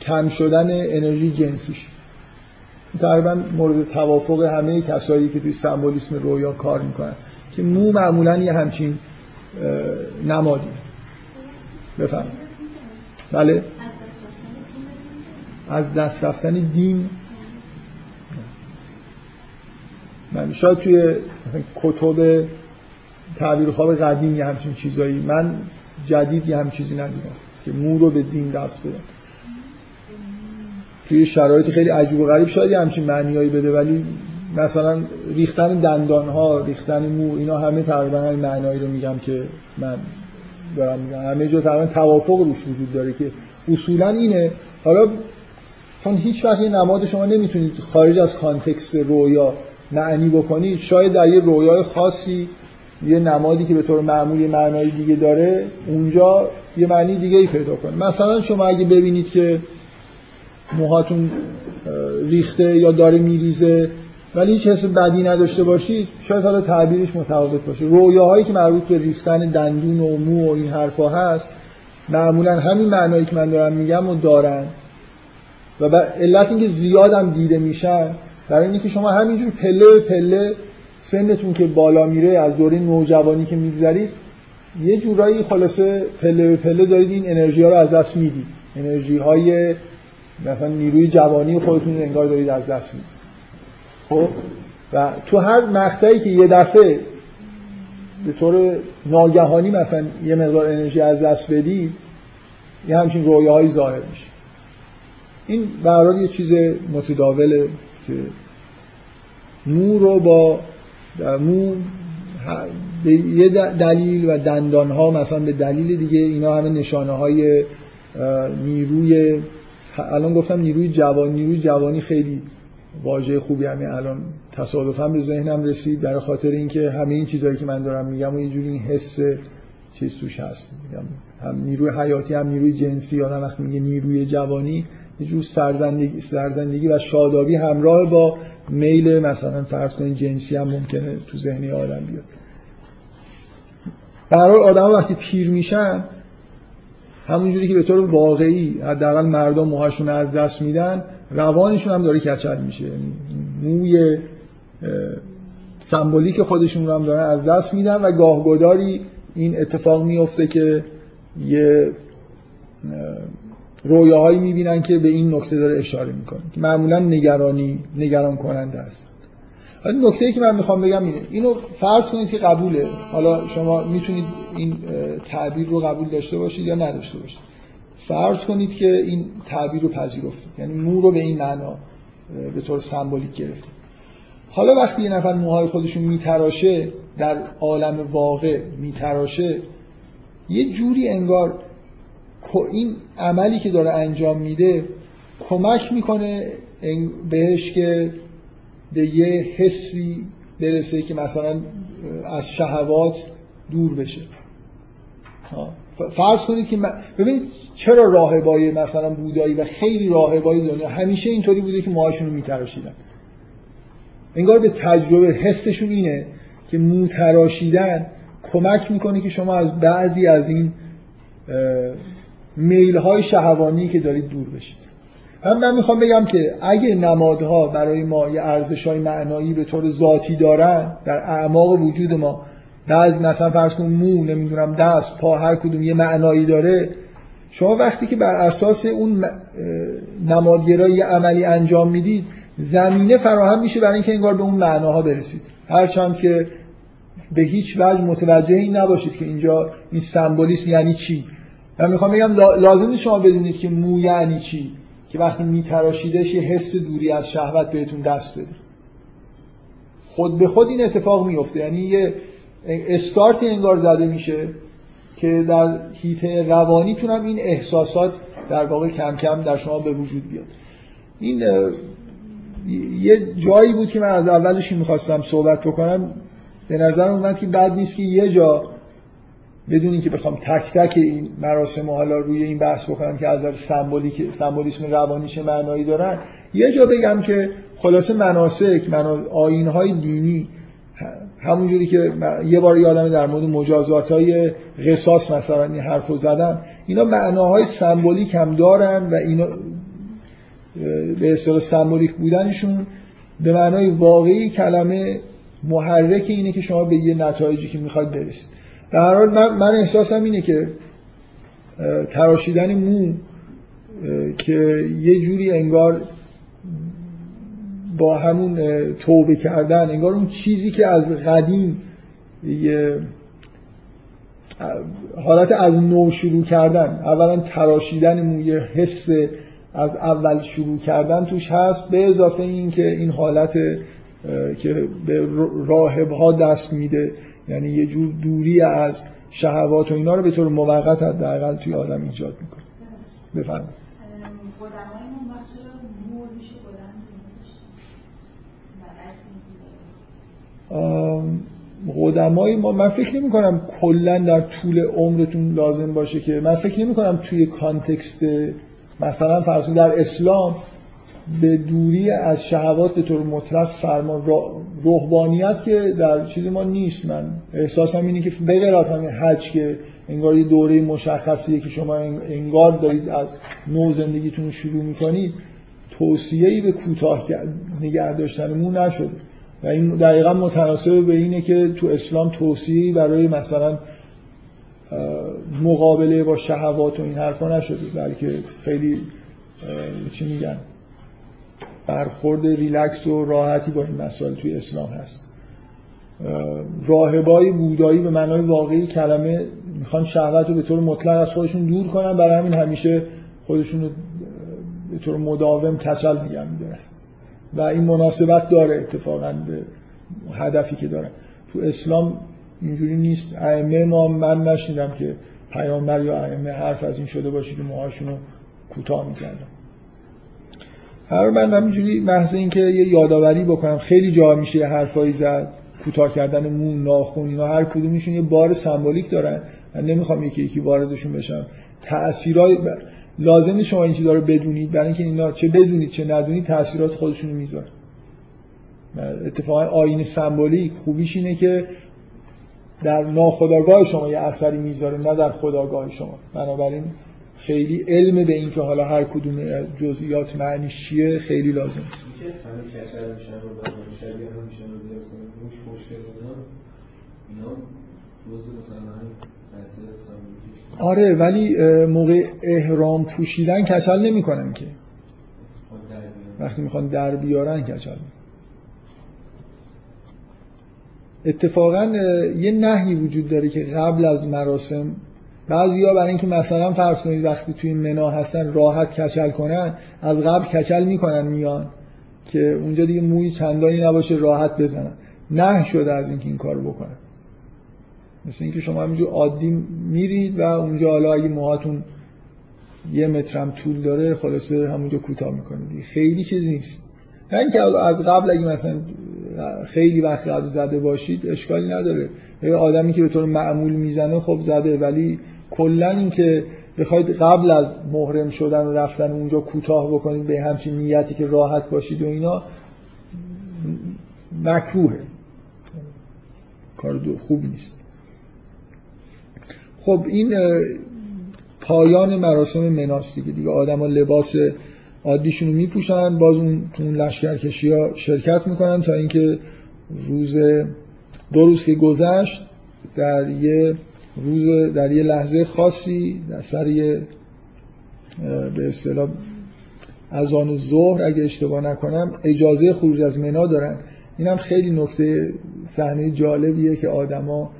[SPEAKER 1] کم شدن انرژی جنسیش. تقریبا مورد توافق همه کسایی که توی سمبولیسم رویا کار می‌کنن. که مو معمولا یه همچین نمادی. بفهم بله. از دست رفتن دین. من شاید توی مثلا کتب تعبیر خواب قدیم یه همچین چیزایی. من جدید یه همچین چیزی ندیدم که مو رو به دین رفت بدن توی شرایط خیلی عجیب و غریب شاید یه همچین معنیایی بده ولی مثلا ریختن دندان ها ریختن مو اینا همه تقریبا همین معنایی رو میگم که من دارم میگم. همه جا تقریبا توافق روش وجود داره که اصولا اینه. حالا چون هیچ وقت یه نماد شما نمی‌تونید خارج از کانتکست رویا معنی بکنید شاید در یه رویای خاصی یه نمادی که به طور معمولی معنای دیگه داره اونجا یه معنی دیگه ای پیدا کنه. مثلا شما اگه ببینید که موهاتون ریخته یا داره میریزه ولی هیچ حس بدی نداشته باشید شاید حالا تعبیرش متفاوت باشه. رویاهایی که مربوط به ریختن دندون و مو و این حرفا هست معمولا همین معنایی که من دارم میگم و دارن. و علت اینکه زیادم دیده میشن برای اینکه شما همینجور پله پله سنتون که بالا میره از دوره نوجوانی که میگذرید یه جورایی خلاصه پله پله دارید این انرژی ها رو از دست می‌دید. انرژی های مثلا نیروی جوانی خودتون انگار دارید از دست می‌دید. خب؟ و تو هر مقطعی که یه دفعه به طور ناگهانی مثلا یه مقدار انرژی از دست بدید یه همچین رویاهایی ظاهر میشه. این برای یه چیز متداوله که مو رو با مو به یه دلیل و دندان ها مثلا به دلیل دیگه اینا همه نشانه های نیروی الان گفتم نیروی جوانی نیروی جوانی خیلی واژه خوبی همین الان تصادفا به ذهنم رسید برای خاطر اینکه همه این چیزهایی که من دارم میگم و یه جوری این حس چیز توش هست. هم نیروی حیاتی هم نیروی جنسی یا وقتی میگه نیروی جوانی یه جور سرزندگی, سرزندگی و شادابی همراه با میل مثلا فرض کنید جنسی هم ممکنه تو ذهنی آدم بیاد. برای آدم وقتی پیر میشن همونجوری که به طور واقعی حداقل مردم موهاشون از دست میدن روانشون هم داره کچل میشه. یعنی موی سمبولیک خودشون رو هم دارن از دست میدن و گاهگداری این اتفاق میفته که یه رویاهایی می‌بینن که به این نکته داره اشاره می‌کنه که معمولا نگرانی نگران کننده است. حالا نکته ای که من می‌خوام بگم اینه. اینو فرض کنید که قبوله. حالا شما می‌تونید این تعبیر رو قبول داشته باشید یا نداشته باشید. فرض کنید که این تعبیر رو پذیرفتید. یعنی مو رو به این معنا به طور سمبولیک گرفتید. حالا وقتی یه نفر موهای خودشون میتراشه در عالم واقع میتراشه یه جوری انگار این عملی که داره انجام میده کمک می‌کنه بهش که به یه حسی برسه که مثلا از شهوات دور بشه. فرض کنید که ببینید چرا راهبای مثلا بودایی و خیلی راهبای دنیا همیشه اینطوری بوده که موهاشون رو میتراشیدن. انگار به تجربه حسشون اینه که موتراشیدن کمک می‌کنه که شما از بعضی از این میل های شهوانی که دارید دور بشید. هم من می‌خوام بگم که اگه نمادها برای ما یه ارزش های معنایی به طور ذاتی دارن در اعماق وجود ما بعض مثلا فرض کن مو نمی‌دونم دست پا هر کدوم یه معنایی داره. شما وقتی که بر اساس اون نمادگرایی عملی انجام می‌دید زمینه فراهم میشه برای اینکه انگار به اون معناها برسید. هرچند که به هیچ وجه متوجه این نباشید که اینجا این سمبولیسم یعنی چی. من می‌خوام بگم لازم شما بدونید که مو یعنی چی. که وقتی میتراشیدش یه حس دوری از شهوت بهتون دست بده. خود به خود این اتفاق میفته یعنی یه استارتی انگار زده میشه که در هیته روانیتون هم این احساسات در واقع کم کم در شما به وجود بیاد. این یه جایی بود که من از اولش می‌خواستم صحبت بکنم به نظر اومد که بد نیست که یه جا بدون که بخوام تک تک این مراسم حالا روی این بحث بکنم که از سمبولیک سمبولیسم روانی چه معنایی دارن یه جا بگم که خلاصه مناسک آین های دینی همونجوری که یه بار یادم در مورد مجازات های قصاص مثلا این حرفو زدم اینا معناهای سمبولیک هم دارن و اینا به اصطلاح سمبولیک بودنشون به معنای واقعی کلمه محرک اینه که شما به یه نتایجی که می‌خواید برسید. به هر حال من, من احساسم اینه که تراشیدن مو که یه جوری انگار با همون توبه کردن انگار اون چیزی که از قدیم یه حالت از نو شروع کردن اولا تراشیدن موی حس از اول شروع کردن توش هست به اضافه این که این حالت که به راهب ها دست میده یعنی یه جور دوری از شهوات و اینا رو به طور موقت حداقل توی آدم ایجاد می‌کنه. بفرمایید. قدمای ما من فکر نمی کنم کلا در طول عمرتون لازم باشه که من فکر نمی کنم توی کانتکست مثلا فرض در اسلام به دوری از شهوات به طور مطلق فرما روحانیت که در چیز ما نیست. من احساسم اینه که بغیر از همین حج که انگار یه دوره مشخصیه که شما انگار دارید از نو زندگیتون رو شروع می‌کنید توصیه‌ای به کوتاه نگه داشتن نشده. و این دقیقا متناسب به اینه که تو اسلام توصیه‌ای برای مثلا مقابله با شهوات و این حرفا نشده بلکه خیلی چی میگن برخورد ریلکس و راحتی با این مسائل توی اسلام هست. راهبای بودایی به معنای واقعی کلمه می‌خوان شهوت رو به طور مطلق از خودشون دور کنن برای همین همیشه خودشون رو به طور مداوم کچل میگن میدارن. و این مناسبت داره اتفاقا به هدفی که دارن تو اسلام اینجوری نیست. ائمه ما من نشیدم که پیامبر یا ائمه حرف از این شده باشه که موهاشون رو کوتاه می‌کردن. هر من همینجوری محض اینکه یه یادآوری بکنم. خیلی جا میشه حرفایی زد. کوتاه کردن مون ناخون اینا هر کدومشون یه بار سمبولیک دارن. من نمی‌خوام یکی یکی واردشون بشم. تاثیرای. لازم شما این چیزا رو بدونید برای اینکه اینا چه بدونید چه ندونید تاثیرات خودشون رو می‌ذاره. اتفاقا آینه سمبولیک خوبیش اینه که در ناخداگاه شما یه اثری می‌ذاره نه در خداگاه شما. بنابراین خیلی علم به این که حالا هر کدوم جزئیات معنیش چیه خیلی لازم است آره ولی موقع احرام پوشیدن کچل نمی‌کنن که. وقتی می‌خوان در بیارن کچل. اتفاقا یه نهی وجود داره که قبل از مراسم بعضیا برای اینکه مثلا فرض کنید وقتی توی منا هستن راحت کچل کنن از قبل کچل می‌کنن میان که اونجا دیگه موی چندانی نباشه راحت بزنن. نه شده از اینکه این کارو بکنن. مثل اینکه شما همینجور عادی میرید و اونجا حالا اگه موهاتون یه مترم طول داره خلاصه همونجا کوتاه می‌کنید. خیلی چیزی نیست. نه اینکه از قبل اگه مثلا خیلی وقت قبل زده باشید اشکالی نداره. یه آدمی که به طور معمول می‌زنه خب زده. ولی کلا اینکه بخواید قبل از محرم شدن و رفتن اونجا کوتاه بکنید به همچین نیتی که راحت باشید و اینا مکروهه. کار خوب نیست. خب این پایان مراسم مناس دیگه دیگه آدم ها لباس عادیشون رو میپوشن باز اون تو اون لشکرکشی ها شرکت می‌کنن تا اینکه روز دو روز که گذشت در یه روز در یه لحظه خاصی در سر یه به اصطلاح از آن ظهر اگه اشتباه نکنم اجازه خروج از منا دارن. اینم خیلی نکته صحنه جالبیه که آدما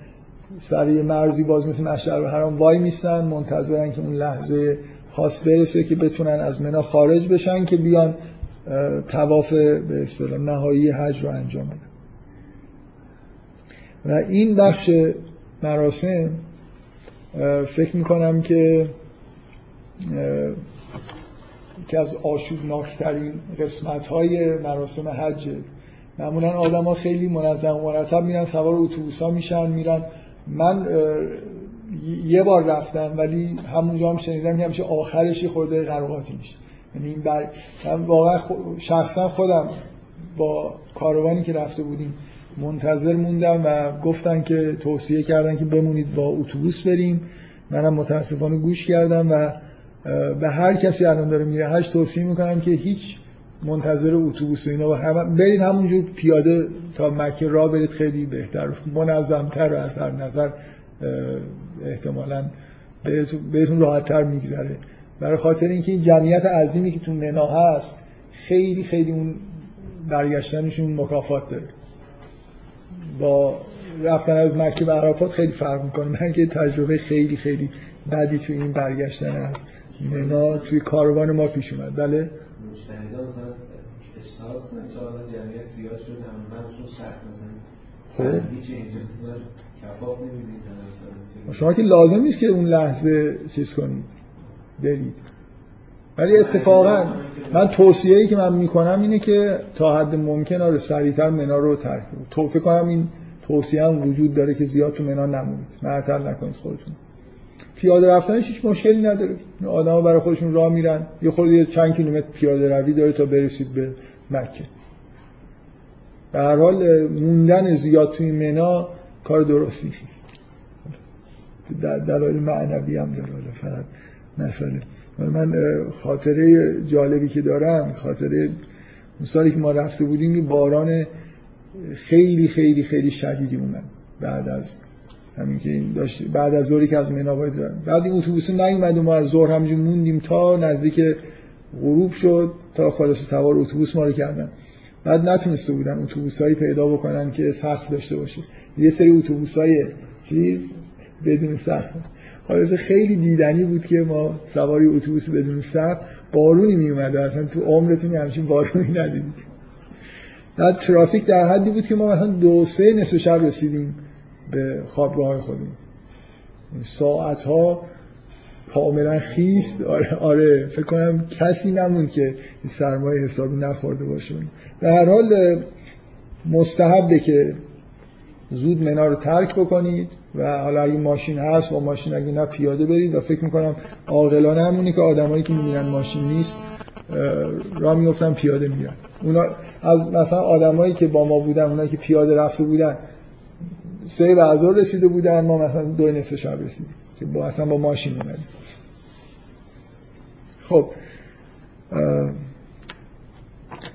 [SPEAKER 1] سر یه مرزی باز مثل مشعر حرام وای میستن منتظرن که اون لحظه خاص برسه که بتونن از منا خارج بشن که بیان تواف به اصطلاح نهایی حج رو انجام بدن. و این بخش مراسم فکر می‌کنم که که از آشوبناکترین قسمت های مراسم حج. معمولا آدم ها خیلی منظم و مرتب میرن سوار اتوبوس ها میشن میرن من یه بار رفتم ولی همونجا هم شنیدم که همیشه آخرش خورده قراقاتی میشه. یعنی این بر... من واقعا شخصا خودم با کاروانی که رفته بودیم منتظر موندم و گفتن که توصیه کردن که بمونید با اتوبوس بریم. منم متاسفانه گوش کردم و به هر کسی الان داره میره. هش توصیه می‌کنم که هیچ منتظر اتوبوس و اینا و هم برید همونجور پیاده تا مکه را برید خیلی بهتر. منظمتر و از هر نظر احتمالا بهتون راحتتر میگذره. برای خاطر اینکه این جمعیت عظیمی که تو منا هست خیلی خیلی اون برگشتنشون مکافات داره. با رفتن از مکه به عرفات خیلی فرق می‌کنه. من که تجربه خیلی خیلی بدی تو این برگشتن از منا توی کاروان ما پیش اومد. بله؟ خب شما که لازم نیست که اون لحظه چیز کنید برید. ولی اتفاقا من توصیه ای که من می‌کنم اینه که تا حد ممکن آره سریعتر منا رو ترک تو فکر کنم این توصیه هم وجود داره که زیاد تو منا نمونید. معطل نکنید خودتون. پیاده رفتنش هیچ مشکلی نداره. آدما برای خودشون راه میرن. یه خورده چند کیلومتر پیاده روی داره تا برسید به مکه. به هر حال موندن زیاد توی منا کار درستی نیست. در دلایل معنوی هم داره. فقط مسئله. من خاطره جالبی که دارم خاطره اون سالی که ما رفته بودیم باران خیلی خیلی خیلی شدیدی اومد بعد از همین که این داشت. بعد از ظهری که از منا باید بعد این اتوبوس نیومد ما از ظهر همینجور موندیم تا نزدیک غروب شد تا خلاص سوار اتوبوس ما رو کردن. بعد نتونسته بودن اتوبوسایی پیدا بکنن که سقف داشته باشه. یه سری اتوبوسای چیز بدون سقف. خلاصه خیلی دیدنی بود که ما سواری اتوبوس بدون سقف بارونی می اومده اصلا تو عمرتون همچین بارونی ندیدید. بعد ترافیک در حدی بود که ما مثلا دو سه نصف شب رسیدیم. به خوابگاه خودمون ساعت ها کاملا خیست آره, آره. فکر کنم کسی نمون که سرمایه حسابی نخورده باشه. به هر حال مستحبه که زود منا رو ترک بکنید و حالا اگه ماشین هست با ماشین اگه نه پیاده برید و فکر می‌کنم عاقلانه همونی که آدمایی که می‌بینن ماشین نیست راه میفتن پیاده میرن. اونا از مثلا آدمایی که با ما بودن اونایی که پیاده رفته بودن سه بعضا رسیده بودن ما مثلا دو نصف شب رسیدیم که با اصلا با ماشین اومدیم. خب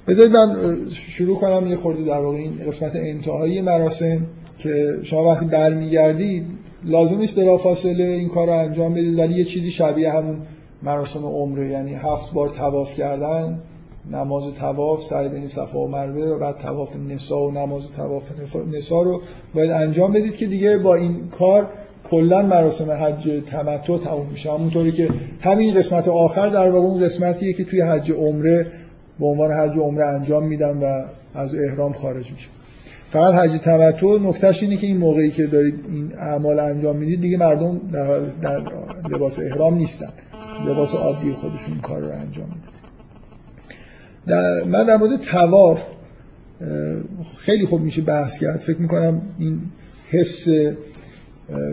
[SPEAKER 1] بذارید من شروع کنم یه خورده در واقع این قسمت انتهایی مراسم که شما وقتی برمیگردید لازم نیست فاصله این کار رو انجام بدید ولی یه چیزی شبیه همون مراسم عمره یعنی هفت بار تواف کردن. نماز تواف سعی بین صفا و مروه و بعد تواف نسا و نماز تواف نسا رو باید انجام بدید که دیگه با این کار کلا مراسم حج تمتع تموم میشه. همونطوری که همین قسمت آخر در واقع اون قسمتیه که توی حج عمره به عنوان حج عمره انجام میدن و از احرام خارج میشه. فقط حج تمتع نکتهش اینه که این موقعی که دارید این اعمال انجام می‌دید دیگه مردم در, در لباس احرام نیستن. لباس عادی خودشون کار رو انجام میدن. در من در مورد تواف خیلی خوب میشه بحث کرد. فکر می‌کنم این حس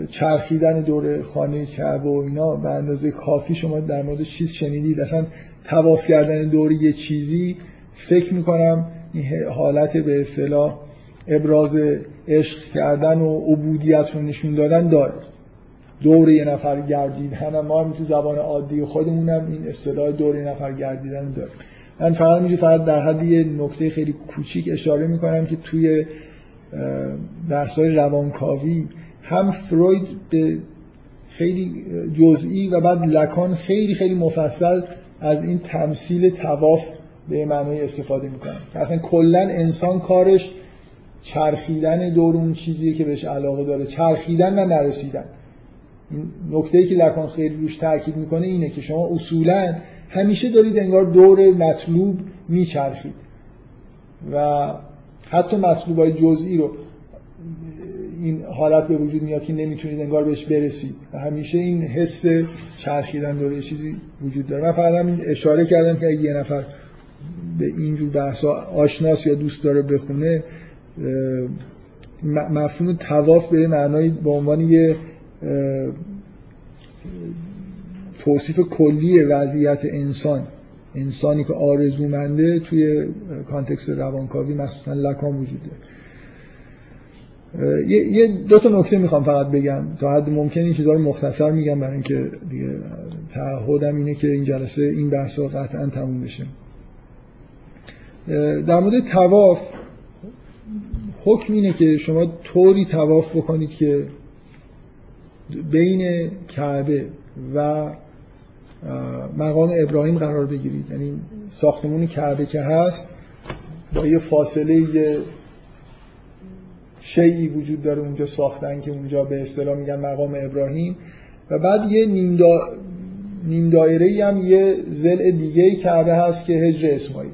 [SPEAKER 1] چرخیدن دور خانه کعبه و اینا به اندازه کافی شما در مورد چیز شنیدید. اصلا تواف کردن دور یه چیزی فکر می‌کنم این حالت به اصطلاح ابراز عشق کردن و عبودیت رو نشون دادن داره. دور یه نفر گردیدن ما هم تو زبان عادی خودمونم این اصطلاح دور یه نفر گردیدن داره. من فقط میشه فقط در حد یه نکته خیلی کوچیک اشاره می‌کنم که توی بحث‌های روانکاوی هم فروید به خیلی جزئی و بعد لکان خیلی خیلی مفصل از این تمثیل تواف به معنای استفاده می‌کنن اصلا کلا انسان کارش چرخیدن دور اون چیزی که بهش علاقه داره. چرخیدن و نرسیدن. این نکته که لکان خیلی روش تاکید می‌کنه اینه که شما اصولا همیشه دارید انگار دور مطلوب میچرخید. و حتی مطلوبای جزئی رو این حالت به وجود میاد که نمی‌تونید انگار بهش برسید. و همیشه این حس چرخیدن داره چیزی وجود داره. من فقط همین اشاره کردم که اگه یه نفر به اینجور بحثا آشناس یا دوست داره بخونه مفهوم تواف به معنای به عنوان یه توصیف کلی وضعیت انسان انسانی که آرزومنده توی کانتکست روانکاوی مخصوصا لکان وجود داره یه دو تا نکته می‌خوام فقط بگم. تا حد ممکن این چیزا رو مختصر میگم برای اینکه دیگه تعهدم اینه که این جلسه این بحث رو قطعا تموم بشه. در مورد تواف حکم اینه که شما طوری تواف بکنید که بین کعبه و مقام ابراهیم قرار بگیرید. یعنی ساختمون کعبه که هست با یه فاصله شیعی وجود داره اونجا ساختن که اونجا به اصطلاح میگن مقام ابراهیم. و بعد یه نیم, دا... نیم هم یه زل دیگه کعبه هست که هجر اسماعیل.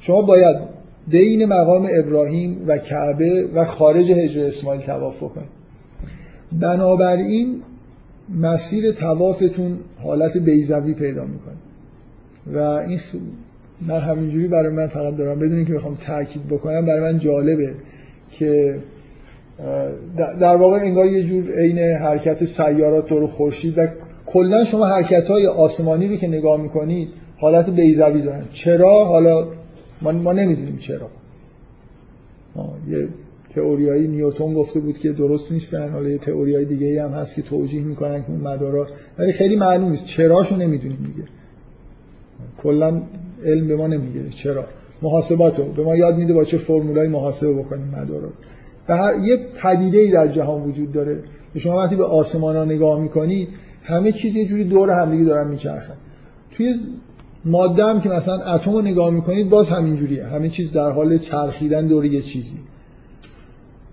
[SPEAKER 1] شما باید بین مقام ابراهیم و کعبه و خارج هجر اسماعیل تواف کنید. بنابراین مسیر توافتون حالت بیزوی پیدا می‌کنه. و این من همینجوری برای من فقط دارم بدون که می‌خوام تاکید بکنم برای من جالبه که در واقع انگار یه جور عین حرکت سیارات دور خورشید و کلا شما حرکت های آسمانی رو که نگاه می‌کنید حالت بیزوی دارن. چرا؟ حالا ما, ما نمی‌دونیم چرا. یه تئوریایی نیوتن گفته بود که درست نیستن. حالا یه تئوریای دیگه هم هست که توجیه می‌کنن که اون مدارا ولی خیلی معلوم نیست. چراشو نمی‌دونیم دیگه. کلا علم به ما نمیگه چرا. محاسباتو به ما یاد میده با چه فرمولای محاسبه بکنیم مدارا. و هر یه پدیده ای در جهان وجود داره. شما وقتی به آسمان ها نگاه می‌کنید همه چیز یه جوری دور همدیگه دارن میچرخن. توی ماده هم که مثلا اتم رو نگاه می‌کنید باز همین جوریه همه چیز در حال چرخیدن دور یه چیزی.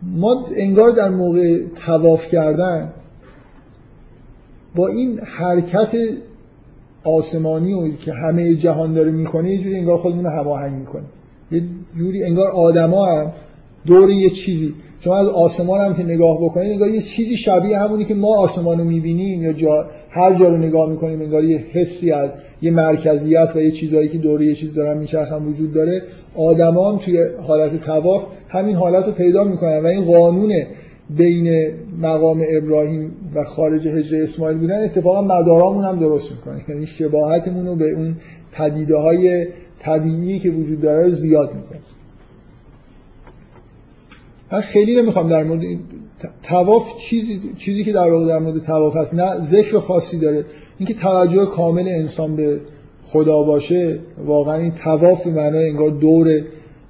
[SPEAKER 1] ما انگار در موقع تواف کردن با این حرکت آسمانی و که همه جهان داره می‌کنه یه جوری انگار خودمون رو هماهنگ می‌کنه یه جوری انگار آدما هم دور یه چیزی. شما از آسمان هم که نگاه بکنید انگار یه چیزی شبیه همونی که ما آسمان رو می‌بینیم یا جا هر جا رو نگاه می‌کنیم انگار یه حسی از یه مرکزیت و یه چیزایی که دوره یه چیز دارن میچرخن وجود داره آدما هم توی حالت تواف همین حالت رو پیدا می‌کنن و این قانون بین مقام ابراهیم و خارج هجر اسماعیل بودن اتفاقا مدارامون هم درست می‌کنه. یعنی شباهتمون رو به اون پدیده های طبیعی که وجود داره رو زیاد می‌کنه. من خیلی نمی‌خوام در مورد تواف چیزی چیزی که در واقع در مورد تواف هست نه ذکر خاصی داره. اینکه توجه کامل انسان به خدا باشه واقعا این تواف به معنای انگار دور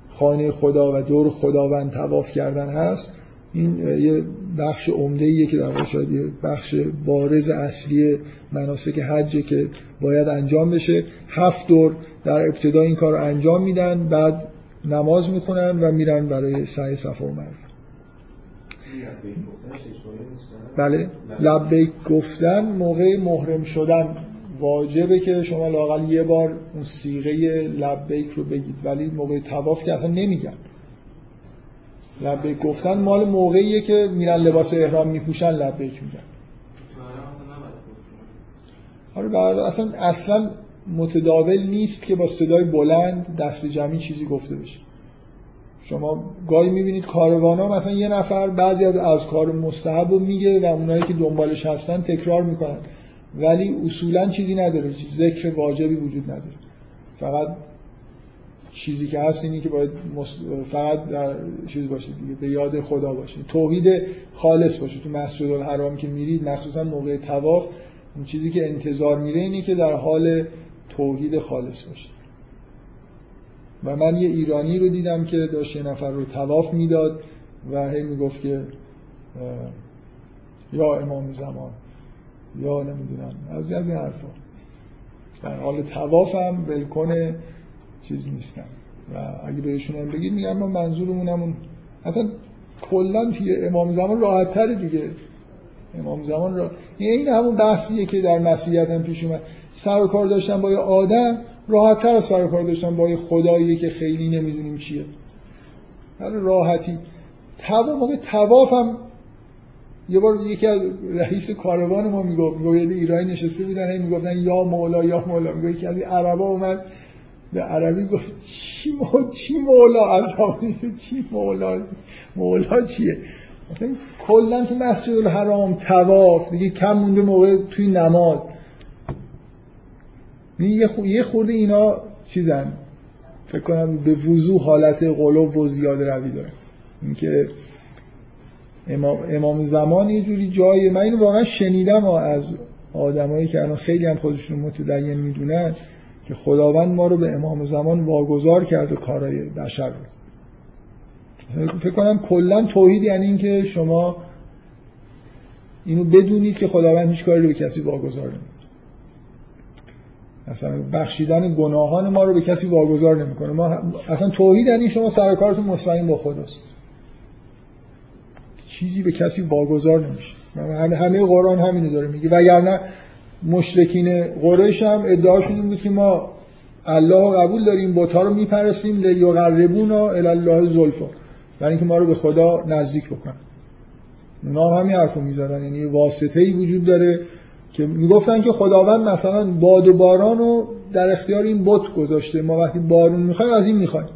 [SPEAKER 1] خانه خدا و دور خداوند تواف کردن هست. این یه بخش عمده ایه که در واقع یه بخش بارز اصلی مناسک حجه که باید انجام بشه. هفت دور در ابتدا این کار انجام میدن بعد نماز می‌خونن و میرن برای سعی صفا و مروه بله. لبیک گفتن موقع محرم شدن واجبه که شما لاقل یه بار اون سیغه لبیک رو بگید. ولی موقع تواف که اصلا نمیگن. لبیک گفتن مال موقعیه که میرن لباس احرام میپوشن لبیک میگن. آره بله اصلا اصلا متداول نیست که با صدای بلند دست جمعی چیزی گفته بشه. شما گاهی می‌بینید کاروانا مثلا یه نفر بعضی از از کار مستحب رو میگه و اونایی که دنبالش هستن تکرار می‌کنن. ولی اصولا چیزی نداره ذکر واجبی وجود نداره. فقط چیزی که هست اینی که باید فقط در چیز باشه دیگه به یاد خدا باشه. توحید خالص باشه. تو مسجد الحرام که میرید مخصوصا موقع تواف اون چیزی که انتظار میره اینی که در حال توحید خالص باشه. و من یه ایرانی رو دیدم که داشت یه نفر رو تواف می‌داد و هی می‌گفت که یا امام زمان یا نمی‌دونم از از این حرفا. در حال توافم بلکن چیز نیستم. و اگه بهشون هم بگید میگم من منظورمونم اون. اصلا کلا توی امام زمان راحت تره دیگه. امام زمان را این همون بحثیه که در مسیحیت هم پیش اومد. سر و کار داشتن با یه آدم راحت تر سر کار داشتن با یه خدایی که خیلی نمی‌دونیم چیه. راحتی. تواف تواف هم یه بار یکی از رئیس کاروان ما می‌گفت می‌گفت ایرانی نشسته بودن هی می‌گفتن یا مولا یا مولا. می‌گفت یکی از عربا اومد به عربی گفت چی مولا چی مولا از چی مولا؟ مولا چیه؟ مثلا کلا تو مسجد الحرام تواف. دیگه کم مونده موقع توی نماز. یه خورده اینا چیزن. فکر کنم به وضوح حالت قلوب و زیاده روی داره. اینکه امام, امام زمان یه جوری جای من اینو واقعا شنیدم از آدمایی که الان خیلی هم خودشون متدین می‌دونن که خداوند ما رو به امام زمان واگذار کرده کارهای بشر رو. فکر کنم کلا توحید یعنی اینکه شما اینو بدونید که خداوند هیچ کاری رو به کسی واگذار نمی‌کنه. اصلا بخشیدن گناهان ما رو به کسی واگذار نمی‌کنه. ما اصلا توحید یعنی شما سر کارتون مستقیم با خداست. چیزی به کسی واگذار نمیشه. همه قرآن همینو داره میگه. وگرنه مشرکین قریش هم ادعاشون این بود که ما الله قبول داریم بوتا رو میپرستیم لیقربونا الی الله زلفا برای اینکه ما رو به خدا نزدیک بکنن. اونا همین حرفو می‌زدن. یعنی واسطه ای وجود داره. که می‌گفتن که خداوند مثلا باد و باران رو در اختیار این بت گذاشته. ما وقتی بارون می‌خوایم از این می‌خوایم.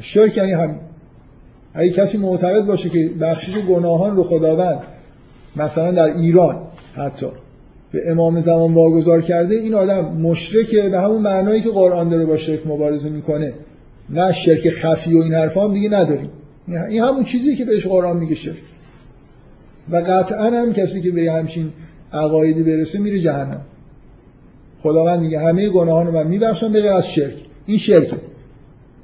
[SPEAKER 1] شرک یعنی همین. اگه کسی معتقد باشه که بخشش گناهان رو خداوند مثلا در ایران حتی به امام زمان واگذار کرده این آدم مشرکه به همون معنایی که قرآن داره با شرک مبارزه می‌کنه. نه شرک خفی و این حرفا هم دیگه نداریم این همون چیزی که بهش قرآن میگه شرک. و قطعا هم کسی که به همچین عقایدی برسه میره جهنم. خداوند میگه همه گناهان رو من میبخشم به غیر از شرک. این شرکه.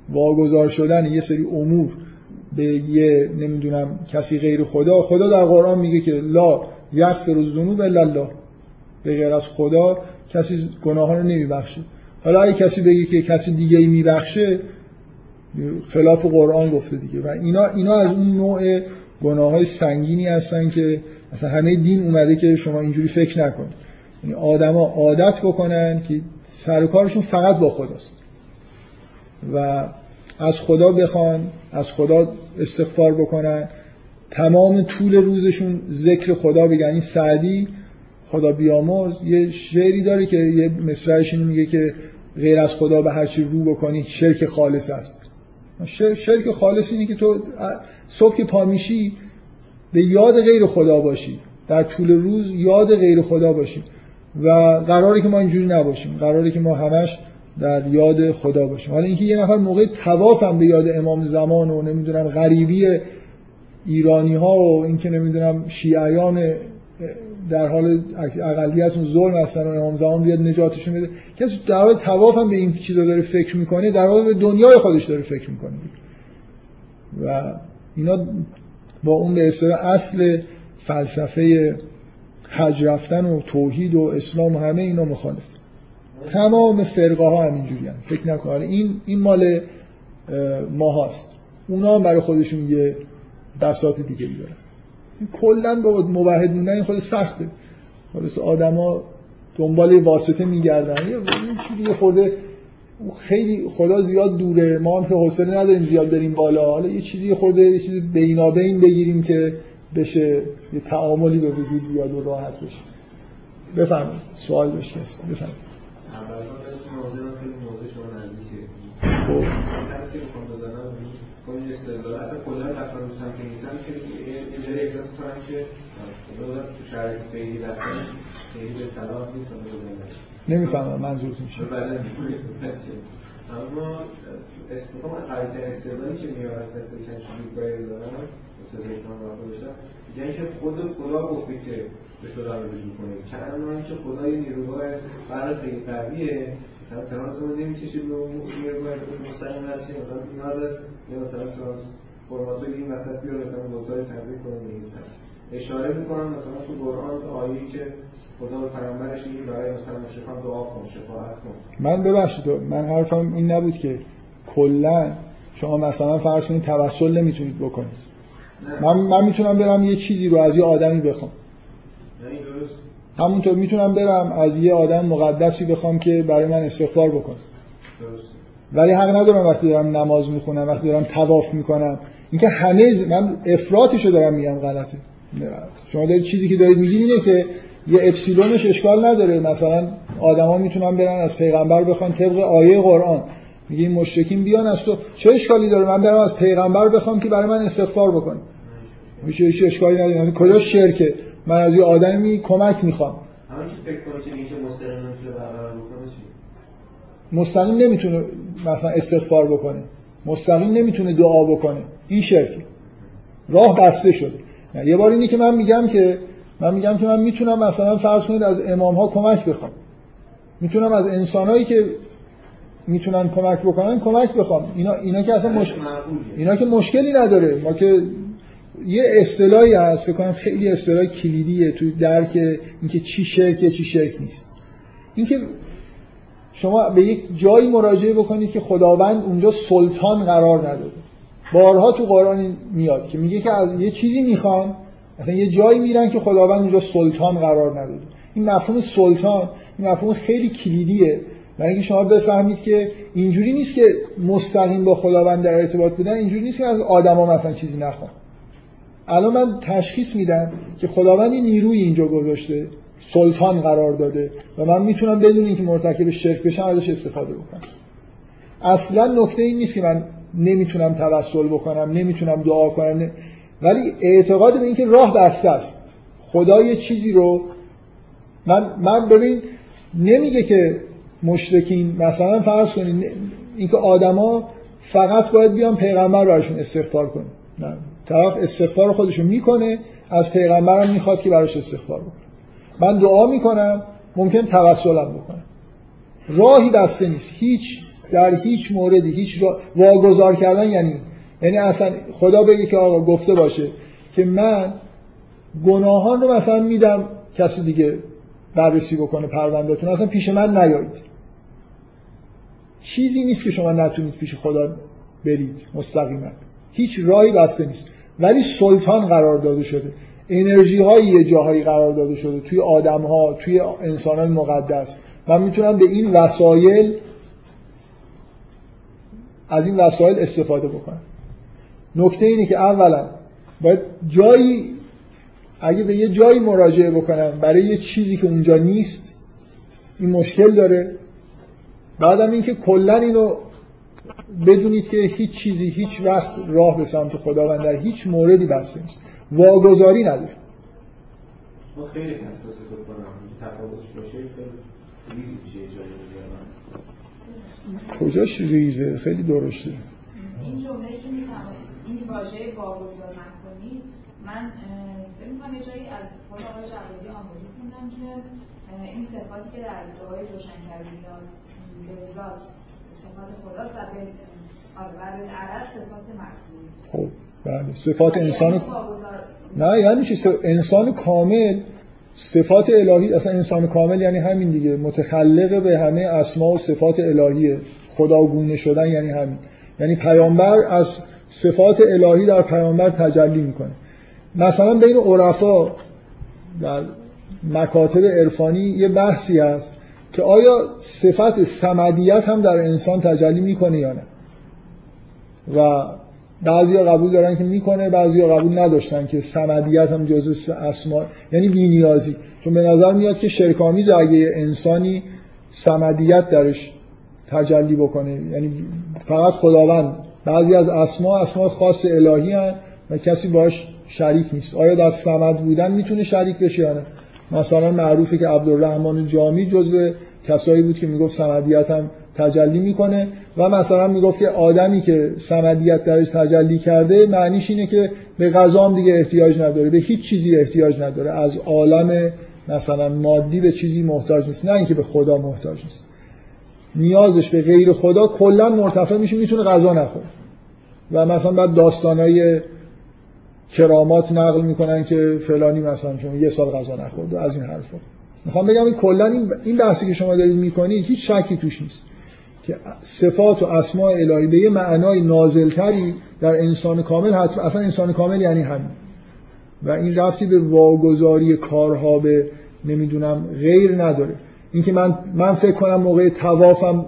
[SPEAKER 1] واگذار شدن یه سری امور به یه نمی‌دونم کسی غیر خدا. خدا در قرآن میگه که لا یغفر الذنوب الا الله. به غیر از خدا کسی گناهان رو نمیبخشه. حالا اگه کسی بگه که کسی دیگه ای میبخشه خلاف قرآن گفته دیگه. و اینا اینا از اون نوع گناه های سنگینی هستن که مثلا همه دین اومده که شما اینجوری فکر نکنید یعنی آدما عادت بکنن که سر کارشون فقط با خداست. و از خدا بخوان از خدا استغفار بکنن. تمام طول روزشون ذکر خدا بگن. این سعدی خدا بیامرز یه شعری داره که یه مصرعش اینو میگه که غیر از خدا به هر چی رو بکنی شرک خالص است. شرک خالص اینه که تو صبح که پا میشی به یاد غیر خدا باشی در طول روز یاد غیر خدا باشی و قراره که ما اینجوری نباشیم. قراره که ما همش در یاد خدا باشیم. حالا اینکه یه نفر موقع توافم به یاد امام زمان و نمی‌دونم غریبی ایرانی ها و اینکه نمی‌دونم شیعیان در حال اقلیتون ظلم هستن و امام زمان بیاد نجاتشون بده کسی در حال تواف هم به این چیزا داره فکر می‌کنه در حال به دنیای خودش داره فکر می‌کنه. و اینا با اون به اصطلاح اصل فلسفه حج رفتن و توحید و اسلام و همه اینا مخالف. تمام فرقه ها همینجوری هم. فکر نکنه این این مال ما هست اونا هم برای خودشون یه بساط دیگه دارن. کلا با موحد موندن این خود سخته. خلاص آدما دنبال واسطه میگردن. یه خورده خیلی خدا زیاد دوره. ما هم که حوصله نداریم زیاد بریم بالا. حالا یه چیزی خورده یه چیزی بینابین بگیریم که بشه یه تعاملی به وجود بیاد و راحت بشه. بفرمایید. سوال داشت کسی. بفرمایید.
[SPEAKER 2] خب. اون استدلال. اصلا کلا رفتن که که جایی احساس که تو شرایط خیلی رفتن خیلی به نیست. و
[SPEAKER 1] نمی‌فهمم منظورتون چیه.
[SPEAKER 2] بله اما استفاده استدلالی که میارن که خود خدا گفته که به رو رجوع که اما که خدا یه برای خیلی قویه مثلا ترانس رو نمی‌کشید به اون نیروگاه مستقیم هستیم مثلا نیاز است یا مثلا فرماتوی این وسط بیاد مثلا بوتای تنظیم کنه نیستن اشاره می‌کنم مثلا تو قرآن آیه‌ای که خدا به پیامبرش میگه برای مثلا مشرکان دعا کن شفاعت کن.
[SPEAKER 1] من ببخشید من حرفم این نبود که کلا شما مثلا فرض کنید توسل نمی‌تونید بکنید. من من می‌تونم برم یه چیزی رو از یه آدمی بخوام. همونطور می‌تونم برم از یه آدم مقدسی بخوام که برای من استغفار بکنه. ولی حق ندارم وقتی دارم نماز می‌خونم وقتی دارم تواف می‌کنم. اینکه همه من افراطشو دارم میگم غلطه. شما دارید چیزی که دارید میگید اینه که یه اپسیلونش اشکال نداره. مثلا آدما می‌تونن برن از پیغمبر بخوان طبق آیه قرآن. میگه این مشرکین بیان از تو. چه اشکالی داره؟ من برم از پیغمبر بخوام که برای من استغفار بکنه. میشه هیچ اشکالی نداره. یعنی کجا شرکه؟ من از یه آدمی کمک می‌خوام.
[SPEAKER 2] همین فکر کنه که میشه مستقیم نمی‌تونه
[SPEAKER 1] مثلا استغفار بکنه. مستقیم نمی‌تونه دعا بکنه. این شرکه. راه بسته شده. یه بار اینی که من میگم که من میگم که من می‌تونم مثلا فرض کنید از امام ها کمک بخوام. می‌تونم از انسانایی که می‌تونن کمک بکنن کمک بخوام. اینا اینا که اصلا مش... اینا که مشکلی نداره. ما که یه اصطلاحی هست فکر کنم خیلی اصطلاح کلیدیه توی درک اینکه چی شرکه چی شرک نیست. اینکه شما به یک جایی مراجعه بکنید که خداوند اونجا سلطان قرار نداده. بارها تو قرآن میاد که میگه که از یه چیزی می‌خوان مثلا یه جایی میرن که خداوند اونجا سلطان قرار نداده. این مفهوم سلطان این مفهوم خیلی کلیدیه. برای اینکه شما بفهمید که اینجوری نیست که مستقیم با خداوند در ارتباط بودن اینجوری نیست که از آدما مثلا چیزی نخوان. الان من تشخیص میدم که خداوند نیروی اینجا گذاشته سلطان قرار داده و من می‌تونم بدون اینکه مرتکب شرک بشم ازش استفاده بکنم. اصلا نکته این نیست که من نمی‌تونم توسل بکنم نمی‌تونم دعا کنم ولی اعتقاد به اینکه راه بسته است. خدا یه چیزی رو من من ببین نمیگه که مشرکین مثلا فرض کنید اینکه آدما فقط باید بیان پیغمبر براشون استغفار کنه نه. طرف استغفار خودشو می‌کنه از پیغمبرم می‌خواد که براش استغفار بکنه. من دعا می‌کنم ممکن توسلم بکنم. راهی بسته نیست. هیچ در هیچ موردی هیچ را... واگذار کردن یعنی یعنی اصلا خدا بگه که آقا گفته باشه که من گناهان رو مثلا میدم کسی دیگه بررسی بکنه پروندهتون. اصلا پیش من نیایید. چیزی نیست که شما نتونید پیش خدا برید مستقیما. هیچ راهی بسته نیست. ولی سلطان قرار داده شده. انرژی های یه جاهایی قرار داده شده. توی آدم ها توی انسان های مقدس. من می‌تونم به این وسایل از این وسایل استفاده بکنم نکته اینه که اولا باید جایی اگه به یه جایی مراجعه بکنم برای یه چیزی که اونجا نیست این مشکل داره. بعدم اینکه کلا اینو بدونید که هیچ چیزی هیچ وقت راه به سمت خداوند در هیچ موردی بسته نیست. واگذاری نداره.
[SPEAKER 2] خیلی تفاوتش باشه؟ خیلی
[SPEAKER 1] کجاش ریزه؟ خیلی درشته
[SPEAKER 3] این جمله که این واژه واگذار نکنید من فکر می‌کنم جایی از خود آقای جوادی آموزی خوندم که این صفاتی که در دعای روشنگری میاد به ذات صفات خداست و به آره عرض صفات معصومی
[SPEAKER 1] خب بله. صفات
[SPEAKER 3] یعنی
[SPEAKER 1] انسان نه یعنی چی؟ انسان کامل صفات الهی اصلا انسان کامل یعنی همین دیگه متخلق به همه اسما و صفات الهیه. خداگونه شدن یعنی همین. یعنی پیامبر از صفات الهی در پیامبر تجلی می‌کنه. مثلا بین عرفا در مکاتب عرفانی یه بحثی هست که آیا صفت سمدیت هم در انسان تجلی می‌کنه یا نه؟ و بعضیا قبول دارن که می‌کنه بعضیا قبول نداشتن که سمدیت هم جزء اسما یعنی بینیازی. چون به نظر میاد که شرکامیز اگه انسانی سمدیت درش تجلی بکنه یعنی فقط خداوند. بعضی از اسما اسما خاص الهی هن و کسی باش شریک نیست. آیا در سمد بودن می‌تونه شریک بشه یا نه؟ مثلا معروفه که عبدالرحمن جامی جزو کسایی بود که می‌گفت سمدیت هم تجلی می‌کنه و مثلا می‌گفت که آدمی که سمدیت درش تجلی کرده معنیش اینه که به غذام دیگه احتیاج نداره به هیچ چیزی احتیاج نداره. از عالم مثلا مادی به چیزی محتاج نیست نه اینکه به خدا محتاج نیست. نیازش به غیر خدا کلا مرتفع میشه می‌تونه غذا نخوره. و مثلا بعد داستانای کرامات نقل می‌کنن که فلانی مثلا شما یه سال غذا نخورد از این حرفا. می‌خوام بگم این کلا این بحثی که شما دارید می‌کنید هیچ شکی توش نیست. که صفات و اسماء الهی به یه معنای نازلتری در انسان کامل حتما اصلا انسان کامل یعنی همین. و این رفتی به واگذاری کارها به نمی‌دونم غیر نداره. اینکه من من فکر کنم موقع توافم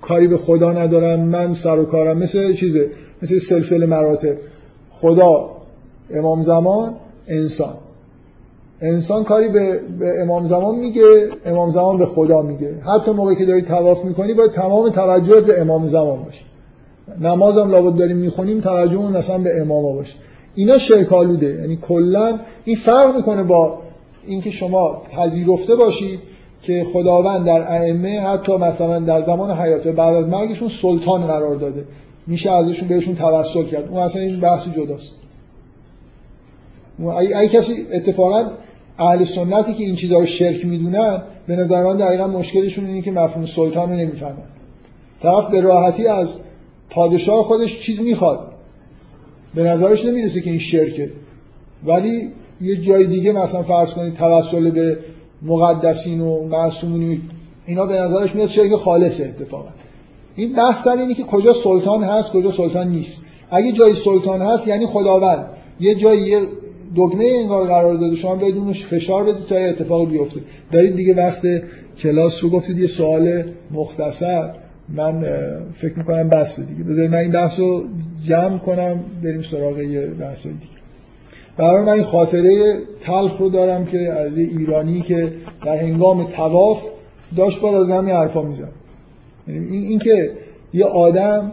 [SPEAKER 1] کاری به خدا ندارم من سر و کارم مثل چیزه؟ مثل سلسله مراتب. خدا امام زمان انسان. انسان کاری به, به امام زمان میگه امام زمان به خدا میگه. حتی موقعی که داری تواف می‌کنی باید تمام توجه به امام زمان باشه. نمازم لابد داریم می‌خونیم توجه مثلا به امام باشه. اینا شرکالوده یعنی کلا این فرق می‌کنه با اینکه شما پذیرفته باشید که خداوند در ائمه حتی مثلا در زمان حیات بعد از مرگشون سلطان قرار داده. میشه ازشون بهشون توسل کرد. اون اصلا این بحث جداست. اگه کسی اتفاقا اهل سنتی که این چیزا رو شرک می‌دونن به نظر من دقیقا مشکلشون اینه که مفهوم سلطان رو نمی‌فهمن. طرف به راحتی از پادشاه خودش چیز می‌خواد. به نظرش نمی‌رسه که این شرکه. ولی یه جای دیگه مثلا فرض کنید توسل به مقدسین و معصومین اینا به نظرش میاد شرک خالصه اتفاقا. این بحث اینه که کجا سلطان هست کجا سلطان نیست. اگه جای سلطان هست یعنی خداوند. یه جایی دگمه انگار قرار داده شما بدونش فشار بدید تا اتفاق بیفته. دارید دیگه وقت کلاس رو گفتید یه سوال مختصر. من فکر می‌کنم بسته دیگه. بذارید من این بحث رو جمع کنم بریم سراغ یه بحث دیگه. برای من این خاطره تلخ رو دارم که از یه ایرانی که در هنگام تواف داشت با از همین حرفا میزن یعنی این, این که یه آدم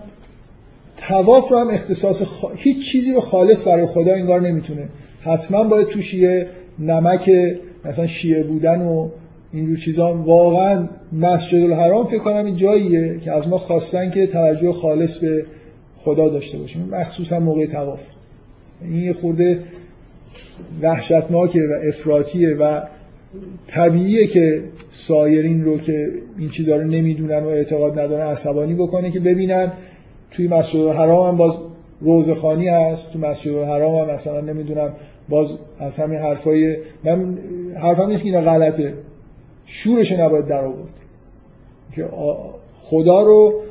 [SPEAKER 1] تواف رو هم اختصاص هیچ چیزی رو خالص برای خدا انگار نمی‌تونه. حتما باید توش یه نمک مثلا شیعه بودن و اینجور چیزا. واقعا مسجد الحرام فکر کنم این جاییه که از ما خواستن که توجه خالص به خدا داشته باشیم مخصوصا موقع تواف این یه خورده وحشتناکه و افراتیه و طبیعیه که سایرین رو که این چیزا رو نمی‌دونن و اعتقاد ندارن عصبانی بکنه که ببینن توی مسجد الحرام هم باز روزخانی هست تو مسجد الحرام هم مثلا نمی‌دونم باز از همین حرفای من حرفم نیست که اینا غلطه. شورش نباید در آورد. که خدا رو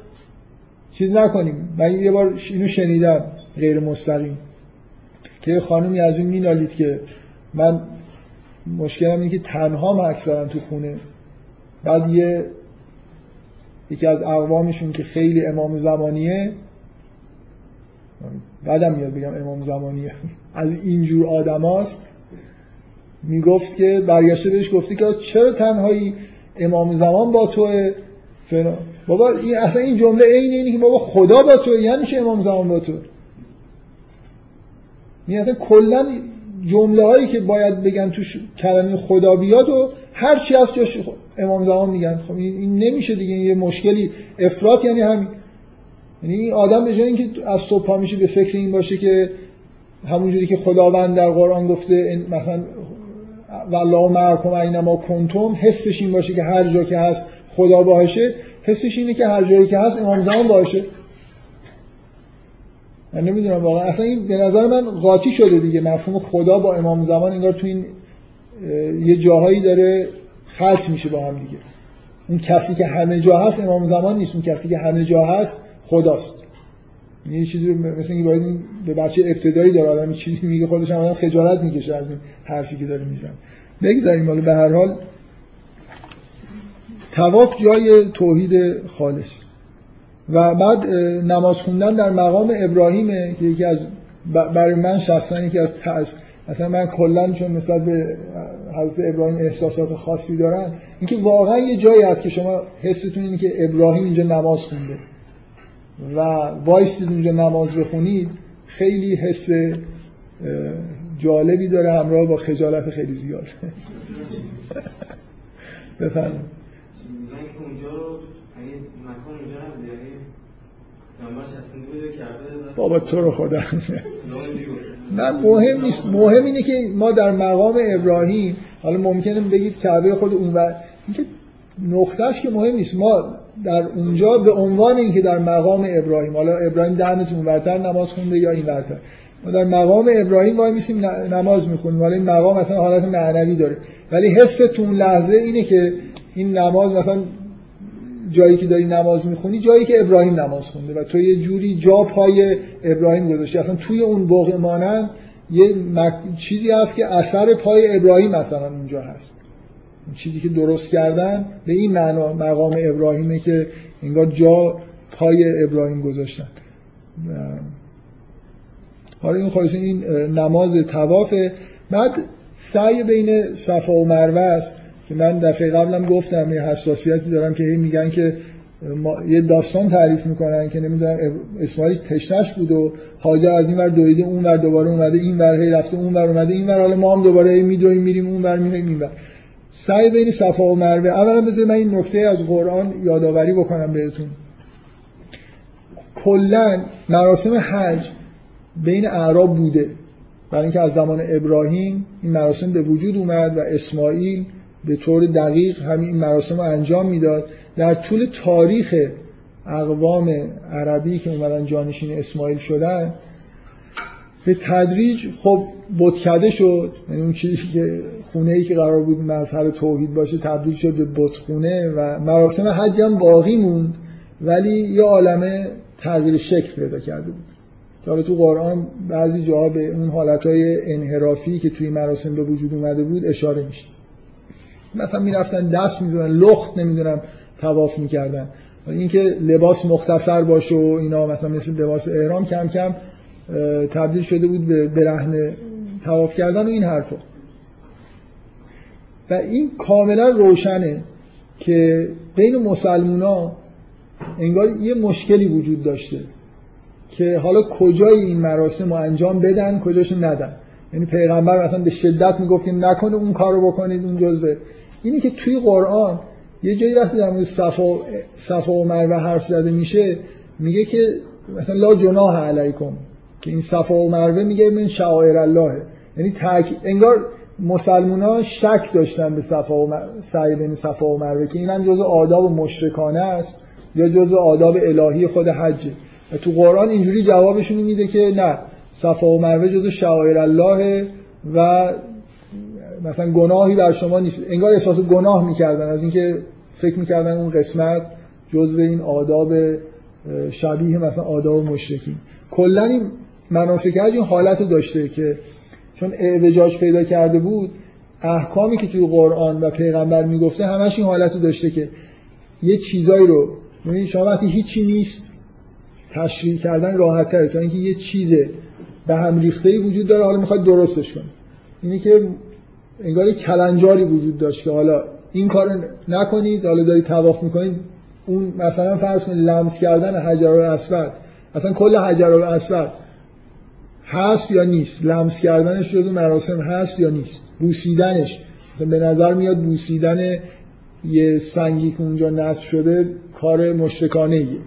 [SPEAKER 1] چیز نکنیم. من یه بار اینو شنیدم غیر مستقیم. که خانمی از این مینالید که من مشکلم اینه که تنها اکثرا تو خونه. بعد یه یکی از اقوامشون که خیلی امام زمانیه بعدم میاد بگم امام زمانیه. از اینجور آدم هاست می‌گفت که برگشته بهش گفته که چرا تنهایی امام زمان با توه؟ فنا بابا این اصلا این جمله عین اینه که بابا خدا با تو یعنی چه امام زمان با تو این اصلا کلا جمله هایی که باید بگن توش کلمه خدا بیاد و هر چی از جاش امام زمان میگن. خب این نمیشه دیگه یه مشکلی. افراط یعنی همین. یعنی این آدم به جای اینکه از صبح میشه به فکر این باشه که همونجوری که خداوند در قرآن گفته مثلا والله معکم اینما کنتم حسش این باشه که هر جا که هست خدا باشه حسش اینه که هر جایی که هست امام زمان باشه من نمی‌دونم واقعا. اصلا این به نظر من قاطی شده دیگه. مفهوم خدا با امام زمان انگار تو این یه جاهایی داره خلط میشه با هم دیگه. اون کسی که همه جا هست امام زمان نیست. اون کسی که همه جا هست خداست. یه چیزی مثل اینکه باید به بچه ابتدایی داره آدم چیزی میگه خودش هم آدم خجالت می‌کشه از این حرفی که داره میزن بگذاریم حالا به هر حال تواف جای توحید خالص. و بعد نماز خوندن در مقام ابراهیمه که یکی از برای من شخصا یکی از تأس مثلا من کلا چون نسبت به حضرت ابراهیم احساسات خاصی دارن اینکه واقعا یه جایی هست که شما حستون اینه که ابراهیم اینجا نماز خونده. و وایستید اونجا نماز بخونید خیلی حس جالبی داره همراه با خجالت خیلی زیاد. بفرمایید. بابا تو رو خدا. نه مهم نیست. مهم اینه که ما در مقام ابراهیم حالا ممکنه بگید کعبه خود اون اینکه نقطهش که مهم نیست. ما در اونجا به عنوان اینکه در مقام ابراهیم حالا ابراهیم دهنتون ورتر نماز خونده یا این ورتر. ما در مقام ابراهیم وای میسیم نماز می‌خونیم. حالا این مقام مثلا حالت معنوی داره. ولی حس تو لحظه اینه که این نماز مثلا جایی که داری نماز می‌خونی جایی که ابراهیم نماز خونده و تو یه جوری جا پای ابراهیم گذاشتی. اصلا توی اون مانند یه چیزی هست که اثر پای ابراهیم مثلا اونجا هست. چیزی که درست کردن به این معنا مقام ابراهیمه که انگار جا پای ابراهیم گذاشتن. حالا این خواهش این نماز توافه بعد سعی بین صفا و مروه است که من دفعه قبلم گفتم یه حساسیتی دارم که میگن که یه داستان تعریف می‌کنن که نمی‌دونم اسماعیل تشنش بود و هاجر از این ور دویده اون ور دوباره اومده این ور هی رفته اون ور اومده این ور حالا ما هم دوباره میدویم میریم اون ور میریم این ور. سعی بین صفا و مروه. اولا بذارید من این نکته از قرآن یادآوری بکنم بهتون. کلا مراسم حج بین اعراب بوده. برای اینکه از زمان ابراهیم این مراسم به وجود اومد و اسماعیل به طور دقیق همین مراسم رو انجام می‌داد. در طول تاریخ اقوام عربی که اومدن جانشین اسماعیل شدن به تدریج خب بتکده شد. یعنی اون چیزی که خونه ای که قرار بود مظهر توحید باشه تبدیل شد به بتخونه و مراسم حج هم باقی موند. ولی یه عالمه تغییر شکل پیدا کرده بود. حالا تو قرآن بعضی جاها به اون حالتهای انحرافی که توی مراسم به وجود اومده بود اشاره میشه. مثلا می‌رفتن دست می‌زدن لخت نمی‌دونم تواف می‌کردن. اینکه لباس مختصر باشه و اینا مثلا مثل لباس احرام کم کم تبدیل شده بود به برهنه تواف کردن و این حرفا. و این کاملا روشنه که بین مسلمونا انگار یه مشکلی وجود داشته که حالا کجای این مراسم رو انجام بدن کجاشو ندن. یعنی پیغمبر مثلا به شدت می‌گفت که نکنه اون کارو بکنید اون جزء اینی که توی قرآن یه جایی وقتی در مورد صفا صفا و مروه حرف زده میشه میگه که مثلا لا جناح علیکم. که این صفا و مروه میگه من شعائر الله. یعنی تک انگار مسلمان شک داشتن به صفا و سعی بین صفا و مروه که این هم جزء آداب مشرکانه است یا جزء آداب الهی خود حجه و تو قرآن اینجوری جوابشون میده که نه صفا و مروه جزء شعائر الله و مثلا گناهی بر شما نیست. انگار احساس گناه می‌کردن. از اینکه فکر می‌کردن اون قسمت جزء این آداب شبیه مثلا آداب مشرکین. کلا این مناسک حج این حالت داشته که چون اعوجاج پیدا کرده بود احکامی که توی قرآن و پیغمبر می‌گفته همش این حالت داشته که یه چیزایی رو ببینید شما وقتی هیچی نیست تشریح کردن راحت تره تا اینکه یه چیز به هم ریخته وجود داره حالا می‌خواد درستش کنه. اینی که انگار کلنجاری وجود داشت که حالا این کار نکنید حالا دارید تواف می‌کنید اون مثلا فرض کنید لمس کردن حجر الاسود اصلا کل حجر الاسود هست یا نیست؟ لمس کردنش جز مراسم هست یا نیست؟ بوسیدنش. به نظر میاد بوسیدن یه سنگی که اونجا نصب شده کار مشرکانه ایه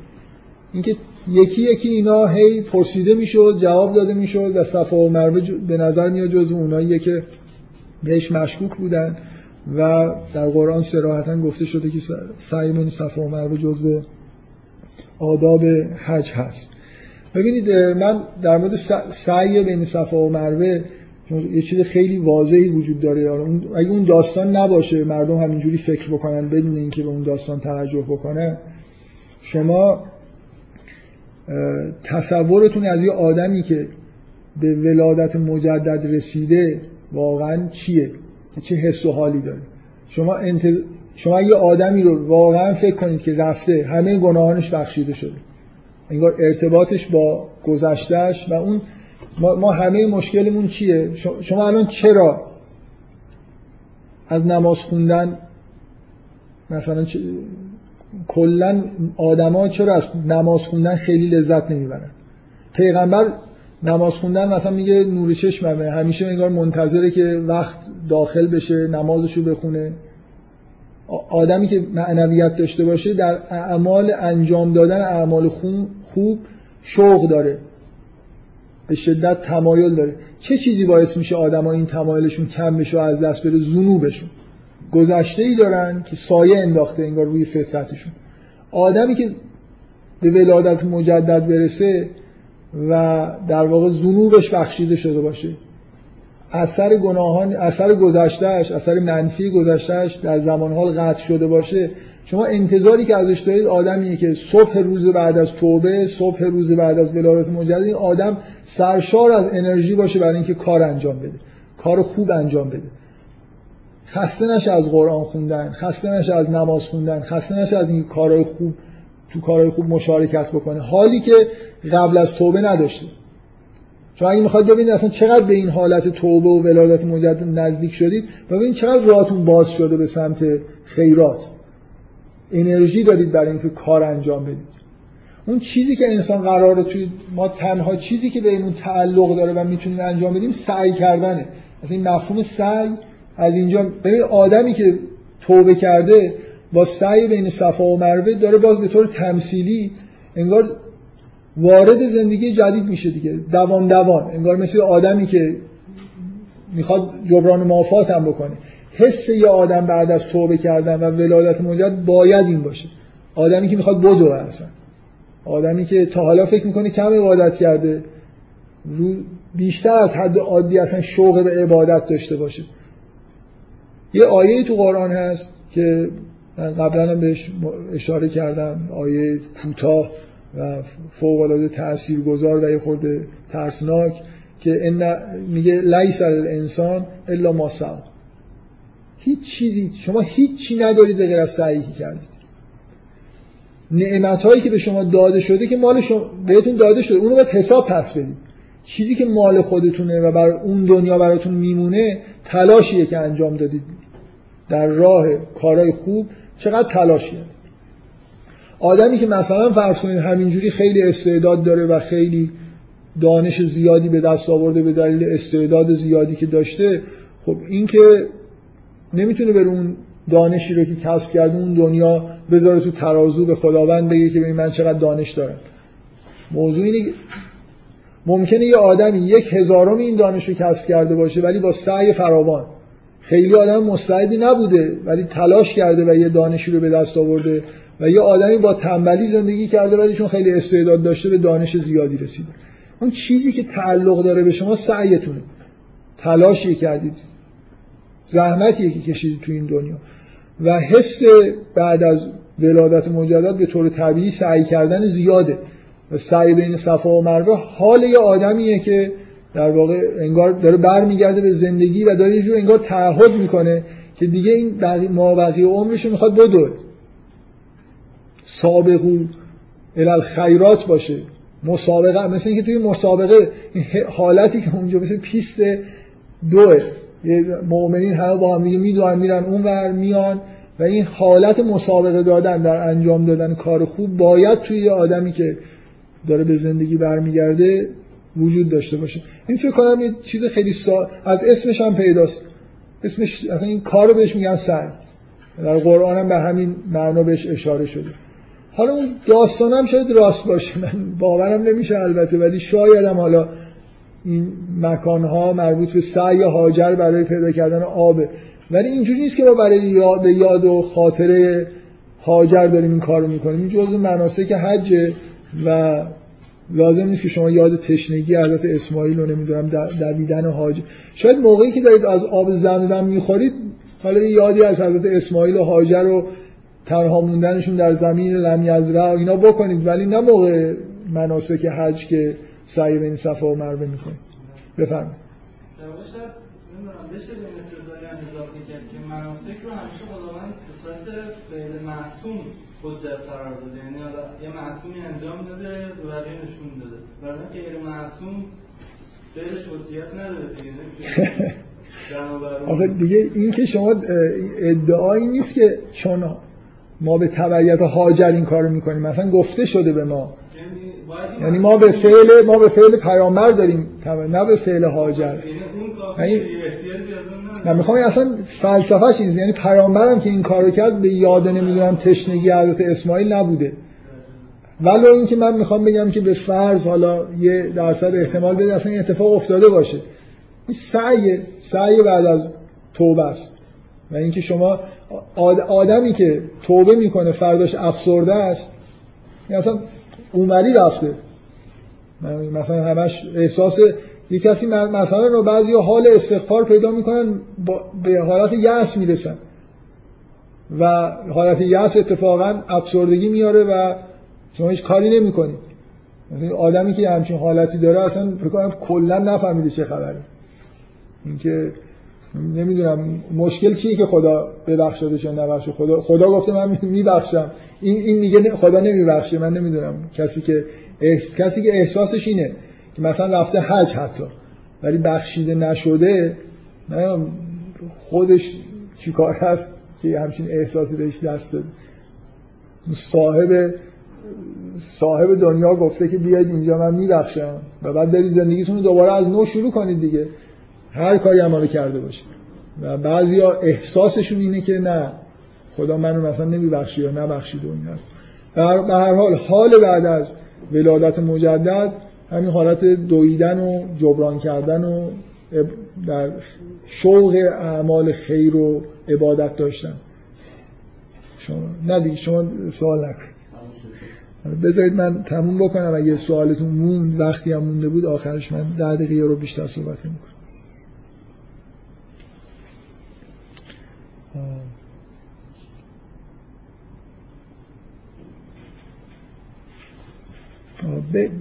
[SPEAKER 1] اینکه یکی یکی اینا هی پرسیده می‌شد جواب داده می‌شد و صفا و مروه به نظر میاد جز اوناییه که بهش مشکوک بودن و در قرآن سراحتا گفته شده که سعی بین صفا و مروه جزو آداب حج هست. ببینید من در مورد سعی بین صفا و مروه یه چیز خیلی واضحی وجود داره. اگه اون داستان نباشه مردم همینجوری فکر بکنن بدون اینکه به اون داستان توجه بکنن شما تصورتون از یه آدمی که به ولادت مجدد رسیده واقعا چیه؟ چه حس و حالی داره؟ شما انتظ... شما یه آدمی رو واقعا فکر کنید که رفته همه گناهانش بخشیده شده. انگار ارتباطش با گذشتهش و اون ما, ما همه مشکلمون چیه؟ شما الان چرا از نماز خوندن مثلا چ... کلا آدما چرا از نماز خوندن خیلی لذت نمی‌برن؟ پیغمبر نماز خوندن مثلا میگه نور چشممه همیشه انگار منتظره که وقت داخل بشه نمازشو بخونه. آدمی که معنویت داشته باشه در اعمال انجام دادن اعمال خوب شوق داره. به شدت تمایل داره. چه چیزی باعث میشه آدما این تمایلشون کم بشه و از دست بره ذنوبشون گذشته ای دارن که سایه انداخته انگار روی فطرتشون. آدمی که به ولادت مجدد برسه و در واقع ذنوبش بخشیده شده باشه اثر گناهان اثر گذشتهش اثر منفی گذشتهش در زمان حال قطع شده باشه. شما انتظاری که ازش دارید آدمیه که صبح روز بعد از توبه صبح روز بعد از ولادت مجدد این آدم سرشار از انرژی باشه برای اینکه کار انجام بده کار خوب انجام بده. خسته نشه از قرآن خوندن خسته نشه از نماز خوندن خسته نشه از این کارهای خوب تو کارهای خوب مشارکت بکنه. حالی که قبل از توبه نداشته. چون اگه می‌خواد ببینید اصلا چقدر به این حالت توبه و ولادت مجدد نزدیک شدید ببینید چقدر راهتون باز شده به سمت خیرات. انرژی دارید برای اینکه کار انجام بدید. اون چیزی که انسان قراره توی ما تنها چیزی که به این تعلق داره و می‌تونیم انجام بدیم سعی کردنه. از این مفهوم سعی از اینجا ببین آدمی که توبه کرده با سعی بین صفا و مروه داره باز به طور تمثیلی انگار وارد زندگی جدید میشه دیگه. دوام دوام. انگار مثل آدمی که می‌خواد جبران مافات هم بکنه. حس یه آدم بعد از توبه کردن و ولادت مجدد باید این باشه. آدمی که می‌خواد بدو اصلا. آدمی که تا حالا فکر می‌کنه کم عبادت کرده رو بیشتر از حد عادی اصلا شوق به عبادت داشته باشه. یه آیه تو قرآن هست که من قبلا هم بهش اشاره کردم آیه کوتاه. و فوق العاده تاثیرگذار و یه خورده ترسناک که ان میگه لیس الانسان الا ما سعی. هیچ چیزی شما هیچی ندارید غیر از سعی کردید. نعمت هایی که به شما داده شده که مال شما بهتون داده شده اونو باید حساب پس بدید. چیزی که مال خودتونه و برای اون دنیا براتون میمونه تلاشیه که انجام دادید. در راه کارهای خوب چقدر تلاش کرد آدمی که مثلا فرض کنید همینجوری خیلی استعداد داره و خیلی دانش زیادی به دست آورده به دلیل استعداد زیادی که داشته خب این که نمی‌تونه بر اون دانشی رو که کسب کرده اون دنیا بذاره تو ترازو به خداوند بگه که من چقدر دانش دارم. موضوع اینه ممکنه یه آدمی یک هزارم این دانش رو کسب کرده باشه ولی با سعی فراوان. خیلی آدم مستعدی نبوده ولی تلاش کرده و یه دانشی رو به دست آورده. و یه آدمی با تنبلی زندگی کرده ولی چون خیلی استعداد داشته به دانش زیادی رسیده. اون چیزی که تعلق داره به شما سعیتونه. تلاشی کردید. زحمتیه که کشیدید تو این دنیا. و حس بعد از ولادت مجدد به طور طبیعی سعی کردن زیاده. و سعی بین صفا و مروه حال یه آدمیه که در واقع انگار داره برمیگرده به زندگی و داره یه جور انگار تعهد می‌کنه که دیگه این بقی ما بقیه عمرش می‌خواد بدوه. سابقو خیرات باشه. مسابقه مثل اینکه توی مسابقه حالتی که اونجا مثل پیست دوه. مؤمنین همه با هم دیگه می‌دونن میرن اونور میان و این حالت مسابقه دادن در انجام دادن کار خوب باید توی یه آدمی که داره به زندگی برمیگرده وجود داشته باشه. این فکر کنم یه چیز خیلی سا... از اسمش هم پیداست. اسمش اصلا این کار رو بهش میگن سعی. در قرآن هم به همین معنا بهش اشاره شده. حالا اون داستان هم شاید راست باشه. من باورم نمیشه البته ولی شاید هم حالا این مکانها مربوط به سعی هاجر برای پیدا کردن آبه ولی اینجوری نیست که ما برای یاد, یاد و خاطره هاجر داریم این کارو می‌کنیم. این جزء مناسک حجه و لازم نیست که شما یاد تشنگی حضرت اسماعیل رو نمی‌دونم دویدن حاج. شاید موقعی که دارید از آب زمزم می‌خورید حالا یادی از حضرت اسماعیل و هاجر رو تنها موندنشون در زمین لم یزرع اینا بکنید ولی نه موقع مناسک حج که سعی بین صفا و مروه می‌کنید بفرمایید.
[SPEAKER 4] بشه به اضافه کرد که مناسک رو همیشه خداوند به صورت فعل معصوم حجت قرار داده. یعنی یه معصومی انجام داده به بقیه نشون داده. برای غیر معصوم فعلش حجیت نداره دیگه
[SPEAKER 1] آخه دیگه این که شما ادعایی نیست که چون ما به تبعیت هاجر این کارو می‌کنیم. مثلا گفته شده به ما. یعنی, ما به فعل ما به فعل پیامبر داریم. نه به فعل هاجر یعنی من می‌خوام اصلا فلسفهش این یعنی پیامبرم که این کارو کرد به یاد نمی‌دونم تشنگی حضرت اسماعیل نبوده. ولو اینکه من می‌خوام بگم که به فرض حالا یه درصد احتمال بده اصلا اتفاق افتاده باشه. این سعی سعی بعد از توبه است. و اینکه شما آدمی که توبه می‌کنه فرداش افسرده است یعنی اصلا اومری رفته. مثلا همش احساس یه کسی مثلا رو بعضی حال استغفار پیدا می‌کنن به حالت یأس می‌رسن. و حالت یأس اتفاقا افسردگی میاره و شما هیچ کاری نمی‌کنید آدمی که همچین حالتی داره اصلا بکنم کلا نفهمیده چه خبره. اینکه نمی‌دونم مشکل چیه که خدا ببخشاده چه نبخشه؟ خدا خدا گفته من میبخشم. این این میگه خدا نمیبخشه. من نمی‌دونم کسی که کسی که احساسش اینه که مثلا رفته حج حتی ولی بخشیده نشده خودش چیکار هست که همچین احساسی بهش دست داده صاحب صاحب دنیا گفته که بیاید اینجا من میبخشم. و بعد دارید زندگیتون رو دوباره از نو شروع کنید دیگه. هر کاری هم کرده باشه. و بعضیا احساسشون اینه که نه خدا منو مثلا نمیبخشی یا نبخشید و این به هر حال حال بعد از ولادت مجدد همین حالت دویدن و جبران کردن و در شوق اعمال خیر و عبادت داشتن. شما نه دیگه شما سوال نکنید. بذارید من تموم بکنم. اگه سوالتون موند وقتی هم مونده بود آخرش من ده دقیقه رو بیشتر صحبت می‌کنم. به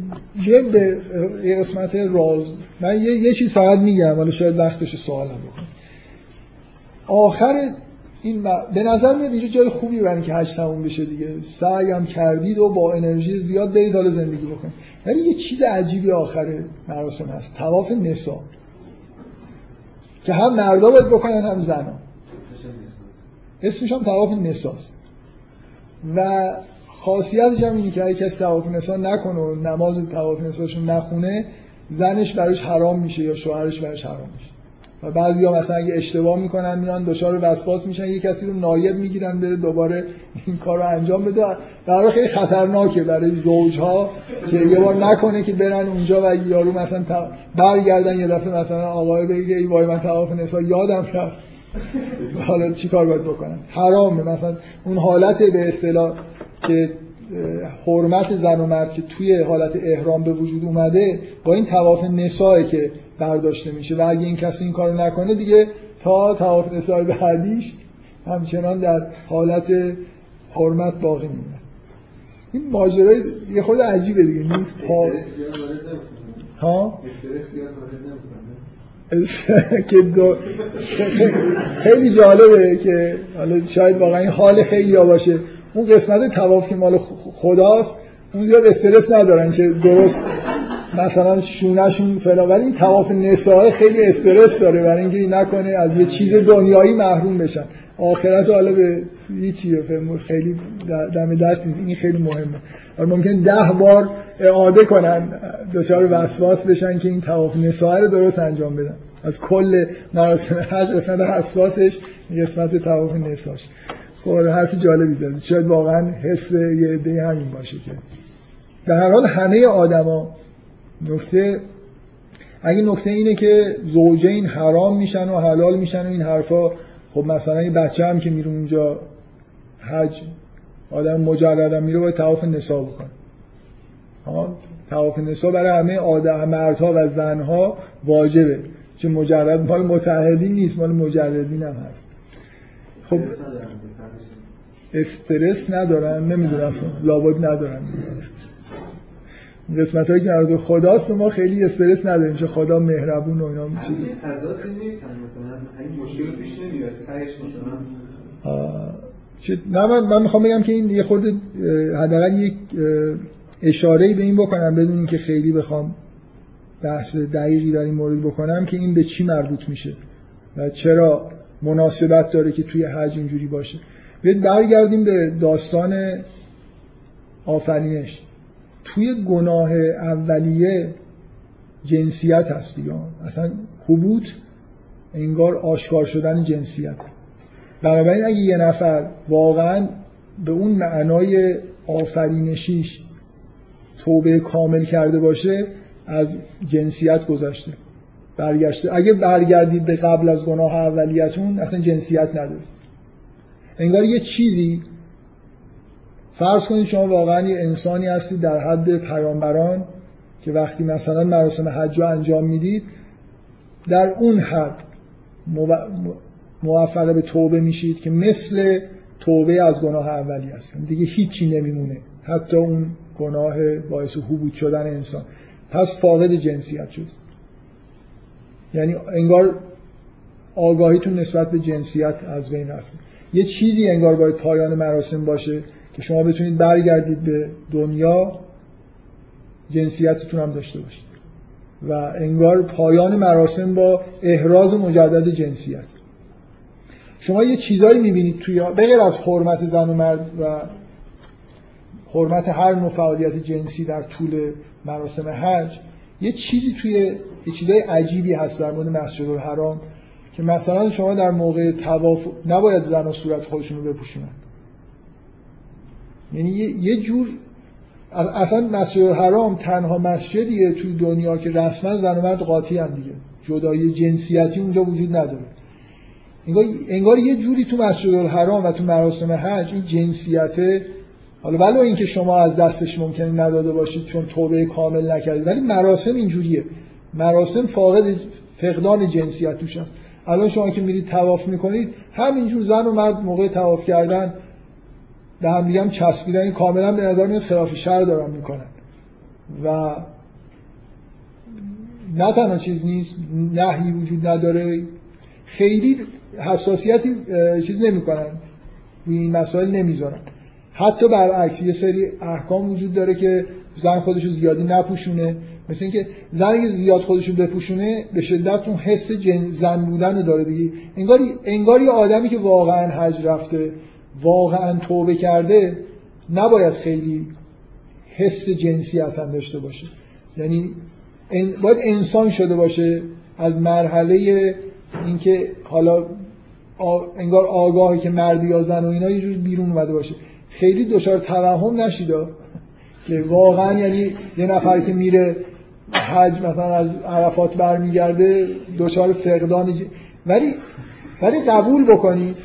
[SPEAKER 1] به یه قسمت راز من یه, یه چیز فقط میگم ولی شاید وقتش سوالم بکنم. آخر این به نظر میاد اینجا جای خوبی برای که حج تموم بشه دیگه. سعی هم کردید و با انرژی زیاد برید حالا زندگی بکنید. ولی یه چیز عجیبی آخر مراسم هست. تواف نسا. که هم مردا باید بکنن هم زنا اسمش هم تواف نساست. و خاصیتش هم اینه که اگه کسی تواف نسا نکنه و نماز تواف نساشون نخونه زنش براش حرام میشه یا شوهرش براش حرام میشه. و بعضی ها مثلا اگه اشتباه می‌کنن میان دچار وسواس میشن یه کسی رو نایب می‌گیرن بره دوباره این کار رو انجام بده. برای خیلی خطرناکه برای زوجها که یه بار نکنه که برن اونجا و یارو مثلا برگردن یه دفعه مثلا آقای بگه ای وای من تواف نسا یادم رفت. حالا چیکار باید بکنن؟ حرامه. مثلا اون حالت به اصطلاح که حرمت زن و مرد که توی حالت احرام به وجود اومده با این تواف نسایی که برداشته میشه. و اگه این کسی این کارو نکنه دیگه تا تواف نسای بعدیش همچنان در حالت حرمت باقی میمونه. این ماجرای یه خود عجیبه دیگه. نیست پا ها؟ که دو خیلی جالبه که حالا شاید واقعا این حال خیلی باشه. اون قسمت تواف که مال خداست اون زیاد استرس ندارن که درست مثلا شونهشون فلان. ولی این تواف خیلی استرس داره برای اینکه این نکنه از یه چیز دنیایی محروم بشن. آخرت حالا به هیچیه خیلی دم دست نیست. این خیلی مهمه. ممکن ده بار اعاده کنن دچار وسواس بشن که این تواف نساء رو درست انجام بدن. از کل مراسم حج قسمت حساسش قسمت تواف نساش. خب حرفی جالبی زد. شاید واقعا حس یه عده همین باشه که در هر حال همه آدما نکته اگه نکته اینه که زوجین حرام میشن و حلال میشن و این حرفا خب مثلا یه بچه هم که میره اونجا حج آدم مجرد هم میره باید تواف نسا بکنه. تواف نسا برای همه آدم مردها و زنها واجبه. چه مجرد مال متحدین نیست مال مجردین هم هست. خب استرس ندارن نمی‌دونم لابد ندارن. قسمت هایی که مربوط خداست و ما خیلی استرس نداریم چه خدا مهربون و اینا.
[SPEAKER 2] میشه تضاد نیست مثلا. مشکل پیش نمیاد
[SPEAKER 1] مثلا. نه من, من می‌خوام بگم که این یه خورده حداقل یک اشاره به این بکنم بدون اینکه خیلی بخوام بحث دقیقی در این مورد بکنم که این به چی مربوط میشه و چرا مناسبت داره که توی حج اینجوری باشه. بیاید برگردیم به داستان آفرینش. توی گناه اولیه جنسیت هست دیگه. اصلا حبوط انگار آشکار شدن جنسیت. بنابراین اگه یه نفر واقعا به اون معنای آفرینشیش توبه کامل کرده باشه از جنسیت گذاشته برگشته. اگه برگردید به قبل از گناه اولیتون اصلا جنسیت ندارید. انگار یه چیزی. فرض کنید شما واقعا یه انسانی هستید در حد پیامبران که وقتی مثلا مراسم حج رو انجام می‌دید در اون حد موفق به توبه میشید که مثل توبه از گناه اولی هست دیگه هیچی نمیمونه. حتی اون گناه باعث حبوط شدن انسان. پس فاقد جنسیت شد. یعنی انگار آگاهیتون نسبت به جنسیت از بین رفته. یه چیزی انگار باید پایان مراسم باشه که شما بتونید برگردید به دنیا جنسیتتون هم داشته باشید. و انگار پایان مراسم با احراز مجدد جنسیت. شما یه چیزایی می‌بینید توی بغیر از حرمت زن و مرد و حرمت هر نوع فعالیت جنسی در طول مراسم حج یه چیزی توی یه چیزای عجیبی هست در مورد مسجد الحرام که مثلا شما در موقع تواف نباید زن و صورت خودشون رو بپوشونن. یعنی یه جور اصلا مسجد الحرام تنها مسجدیه توی دنیا که رسما زن و مرد قاطی هم دیگه. جدایی جنسیتی اونجا وجود نداره. انگار, انگار یه جوری تو مسجد الحرام و تو مراسم حج این جنسیت حالا ولو اینکه شما از دستش ممکنه نداده باشید چون توبه کامل نکردید. ولی مراسم اینجوریه. مراسم فاقد فقدان جنسیت توش هست. الان شما که میرید تواف می‌کنید همینجور زن و مرد موقع تواف کردن به هم دیگه هم چسبیدن. کاملا به نظر میاد خلاف شر دارن می‌کنن. و نه تنها چیز نیست نهی وجود نداره. خیلی حساسیتی چیز نمی‌کنن. روی این مسائل نمی‌ذارن. حتی برعکس یه سری احکام وجود داره که زن خودشو زیادی نپوشونه. مثل اینکه زن زیاد خودشو بپوشونه به شدت اون حس جن زن بودن داره دیگه. انگار انگار یه آدمی که واقعا حج رفته واقعا توبه کرده نباید خیلی حس جنسی اصلا داشته باشه. یعنی باید انسان شده باشه از مرحله اینکه حالا انگار آگاهی که مرد یا زن و اینا یه جور بیرون اومده باشه. خیلی دچار توهم نشیده که واقعا یعنی یه نفر که میره حج مثلا از عرفات برمیگرده دچار فقدان ولی ولی قبول بکنید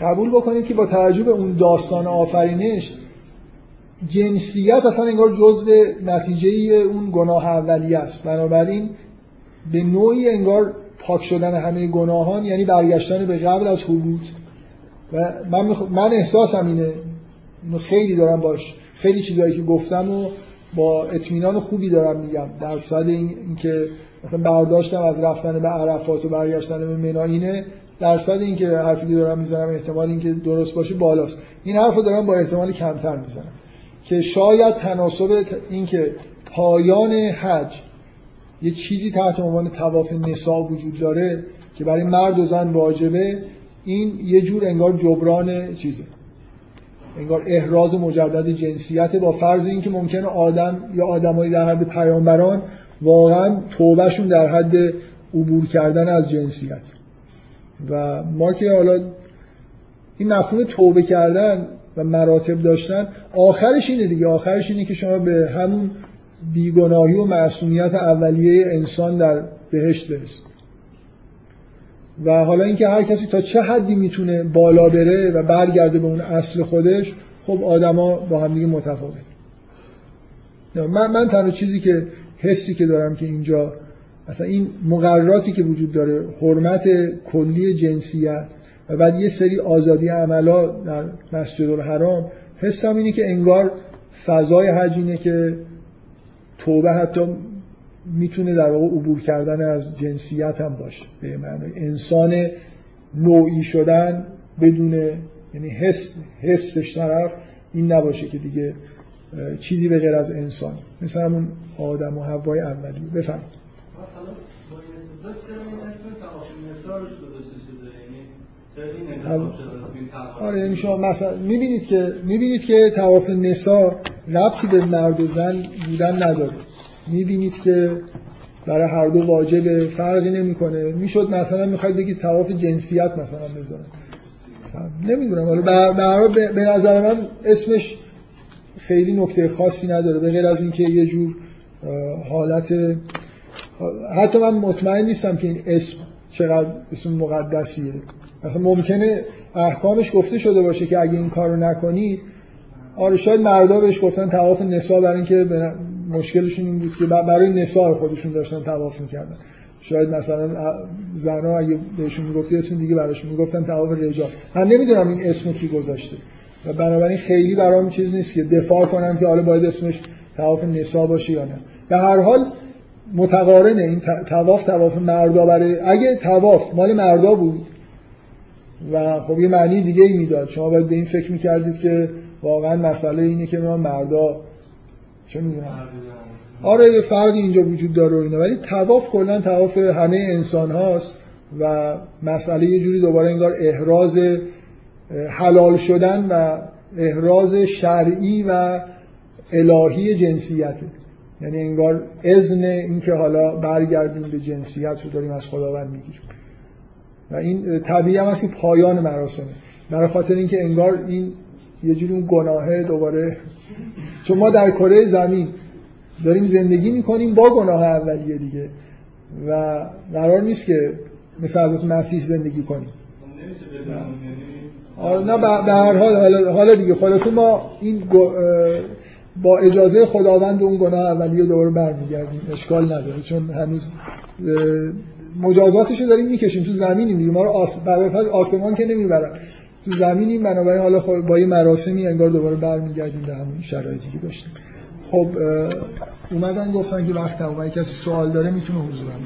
[SPEAKER 1] قبول بکنید که با توجه به اون داستان آفرینش جنسیت اصلا انگار جزء نتیجه اون گناه اولیه است. بنابراین به نوعی انگار پاک شدن همه گناهان یعنی برگشتن به قبل از حبوط و من, من احساسم اینه. اینو خیلی دارم باش. خیلی چیزایی که گفتم و با اطمینان خوبی دارم میگم. در صد این اینکه مثلا برداشتم از رفتن به عرفات و برگشتن به منا اینه. درصد اینکه حرفی که دارم می‌زنم احتمال اینکه درست باشه بالاست. این حرفو دارم با احتمال کمتر می‌زنم. که شاید تناسب اینکه پایان حج یه چیزی تحت عنوان تواف نسا وجود داره که برای مرد و زن واجبه این یه جور انگار جبران چیزه. انگار احراز مجدد جنسیت با فرض اینکه ممکنه آدم یا آدمایی در حد پیامبران واقعا توبهشون در حد عبور کردن از جنسیت. و ما که حالا این مفهوم توبه کردن و مراتب داشتن آخرش اینه دیگه. آخرش اینه که شما به همون بیگناهی و معصومیت اولیه انسان در بهشت برسید. و حالا اینکه هر کسی تا چه حدی می‌تونه بالا بره و برگرده به اون اصل خودش خب آدما با هم دیگه متفاوت. من, من تنها چیزی که حسی که دارم که اینجا اصلا این مقرراتی که وجود داره حرمت کلی جنسیت و بعد یه سری آزادی عملا در مسجد الحرام حسم اینه که انگار فضای حج اینه که توبه حتی می‌تونه در واقع عبور کردن از جنسیت هم باشه. به معنی انسان نوعی شدن بدون یعنی حس حسش طرف این نباشه که دیگه چیزی به غیر از انسان. مثل همون آدم و حوای اولی. بفهم آره یعنی شما مثلا می‌بینید که می‌بینید که تواف نسا ربطی به مرد و زن بودن نداره. می‌بینید که برای هر دو واجب فرقی نمی‌کنه. می‌شد مثلا می‌خواید بگید تواف جنسیت مثلا بذارن. نمی‌دونم. حالا به نظر من اسمش خیلی نکته خاصی نداره. به غیر از اینکه یه جور حالت حتی من مطمئن نیستم که این اسم چقدر اسم مقدسیه. مثلا ممکنه احکامش گفته شده باشه که اگه این کارو نکنید آره شاید مردا بهش گفتن تواف نسا برای اینکه مشکلشون این بود که برای نساء خودشون داشتن تواف می‌کردن. شاید مثلا زنا اگه بهشون می‌گفتی اسم دیگه براشون می‌گفتن تواف رجال. من نمی‌دونم این اسمو کی گذاشته. و بنابراین خیلی برام چیز نیست که دفاع کنم که حالا باید اسمش تواف نسا باشه یا نه. در هر حال متقارنه این تواف تواف مردا برای اگه تواف مال مردا بود و خب یه معنی دیگه ای می‌داد. شما باید به این فکر می‌کردید که واقعا مسئله اینه که ما مردا چه می‌دونم؟ آره فرقی اینجا وجود داره و اینا. ولی تواف کلا تواف همه انسان هاست و مسئله یه جوری دوباره انگار احراز حلال شدن و احراز شرعی و الهی جنسیته. یعنی انگار اذن اینکه حالا برگردیم به جنسیت رو داریم از خداوند می‌گیریم. و این طبیعی هم هست که پایان مراسمه. برای خاطر اینکه انگار این یه جوری اون گناهه دوباره. چون ما در کره زمین داریم زندگی می‌کنیم با گناه اولیه دیگه. و قرار نیست که مثل حضرت مسیح زندگی کنیم. آره نه به هر حال حالا دیگه خلاصه ما این با اجازه خداوند اون گناه اولیه دوباره برمیگردیم. اشکال نداره چون هنوز مجازاتش رو داریم می‌کشیم. تو زمینیم دیگه. ما رو آس... بعد آسمان که نمی‌برن. تو زمینیم بنابراین حالا خب با یه مراسمی انگار دوباره برمیگردیم به همون شرایطی که داشتیم. خب اومدن گفتن که وقت تمام کسی سوال داره می‌تونه حضور هم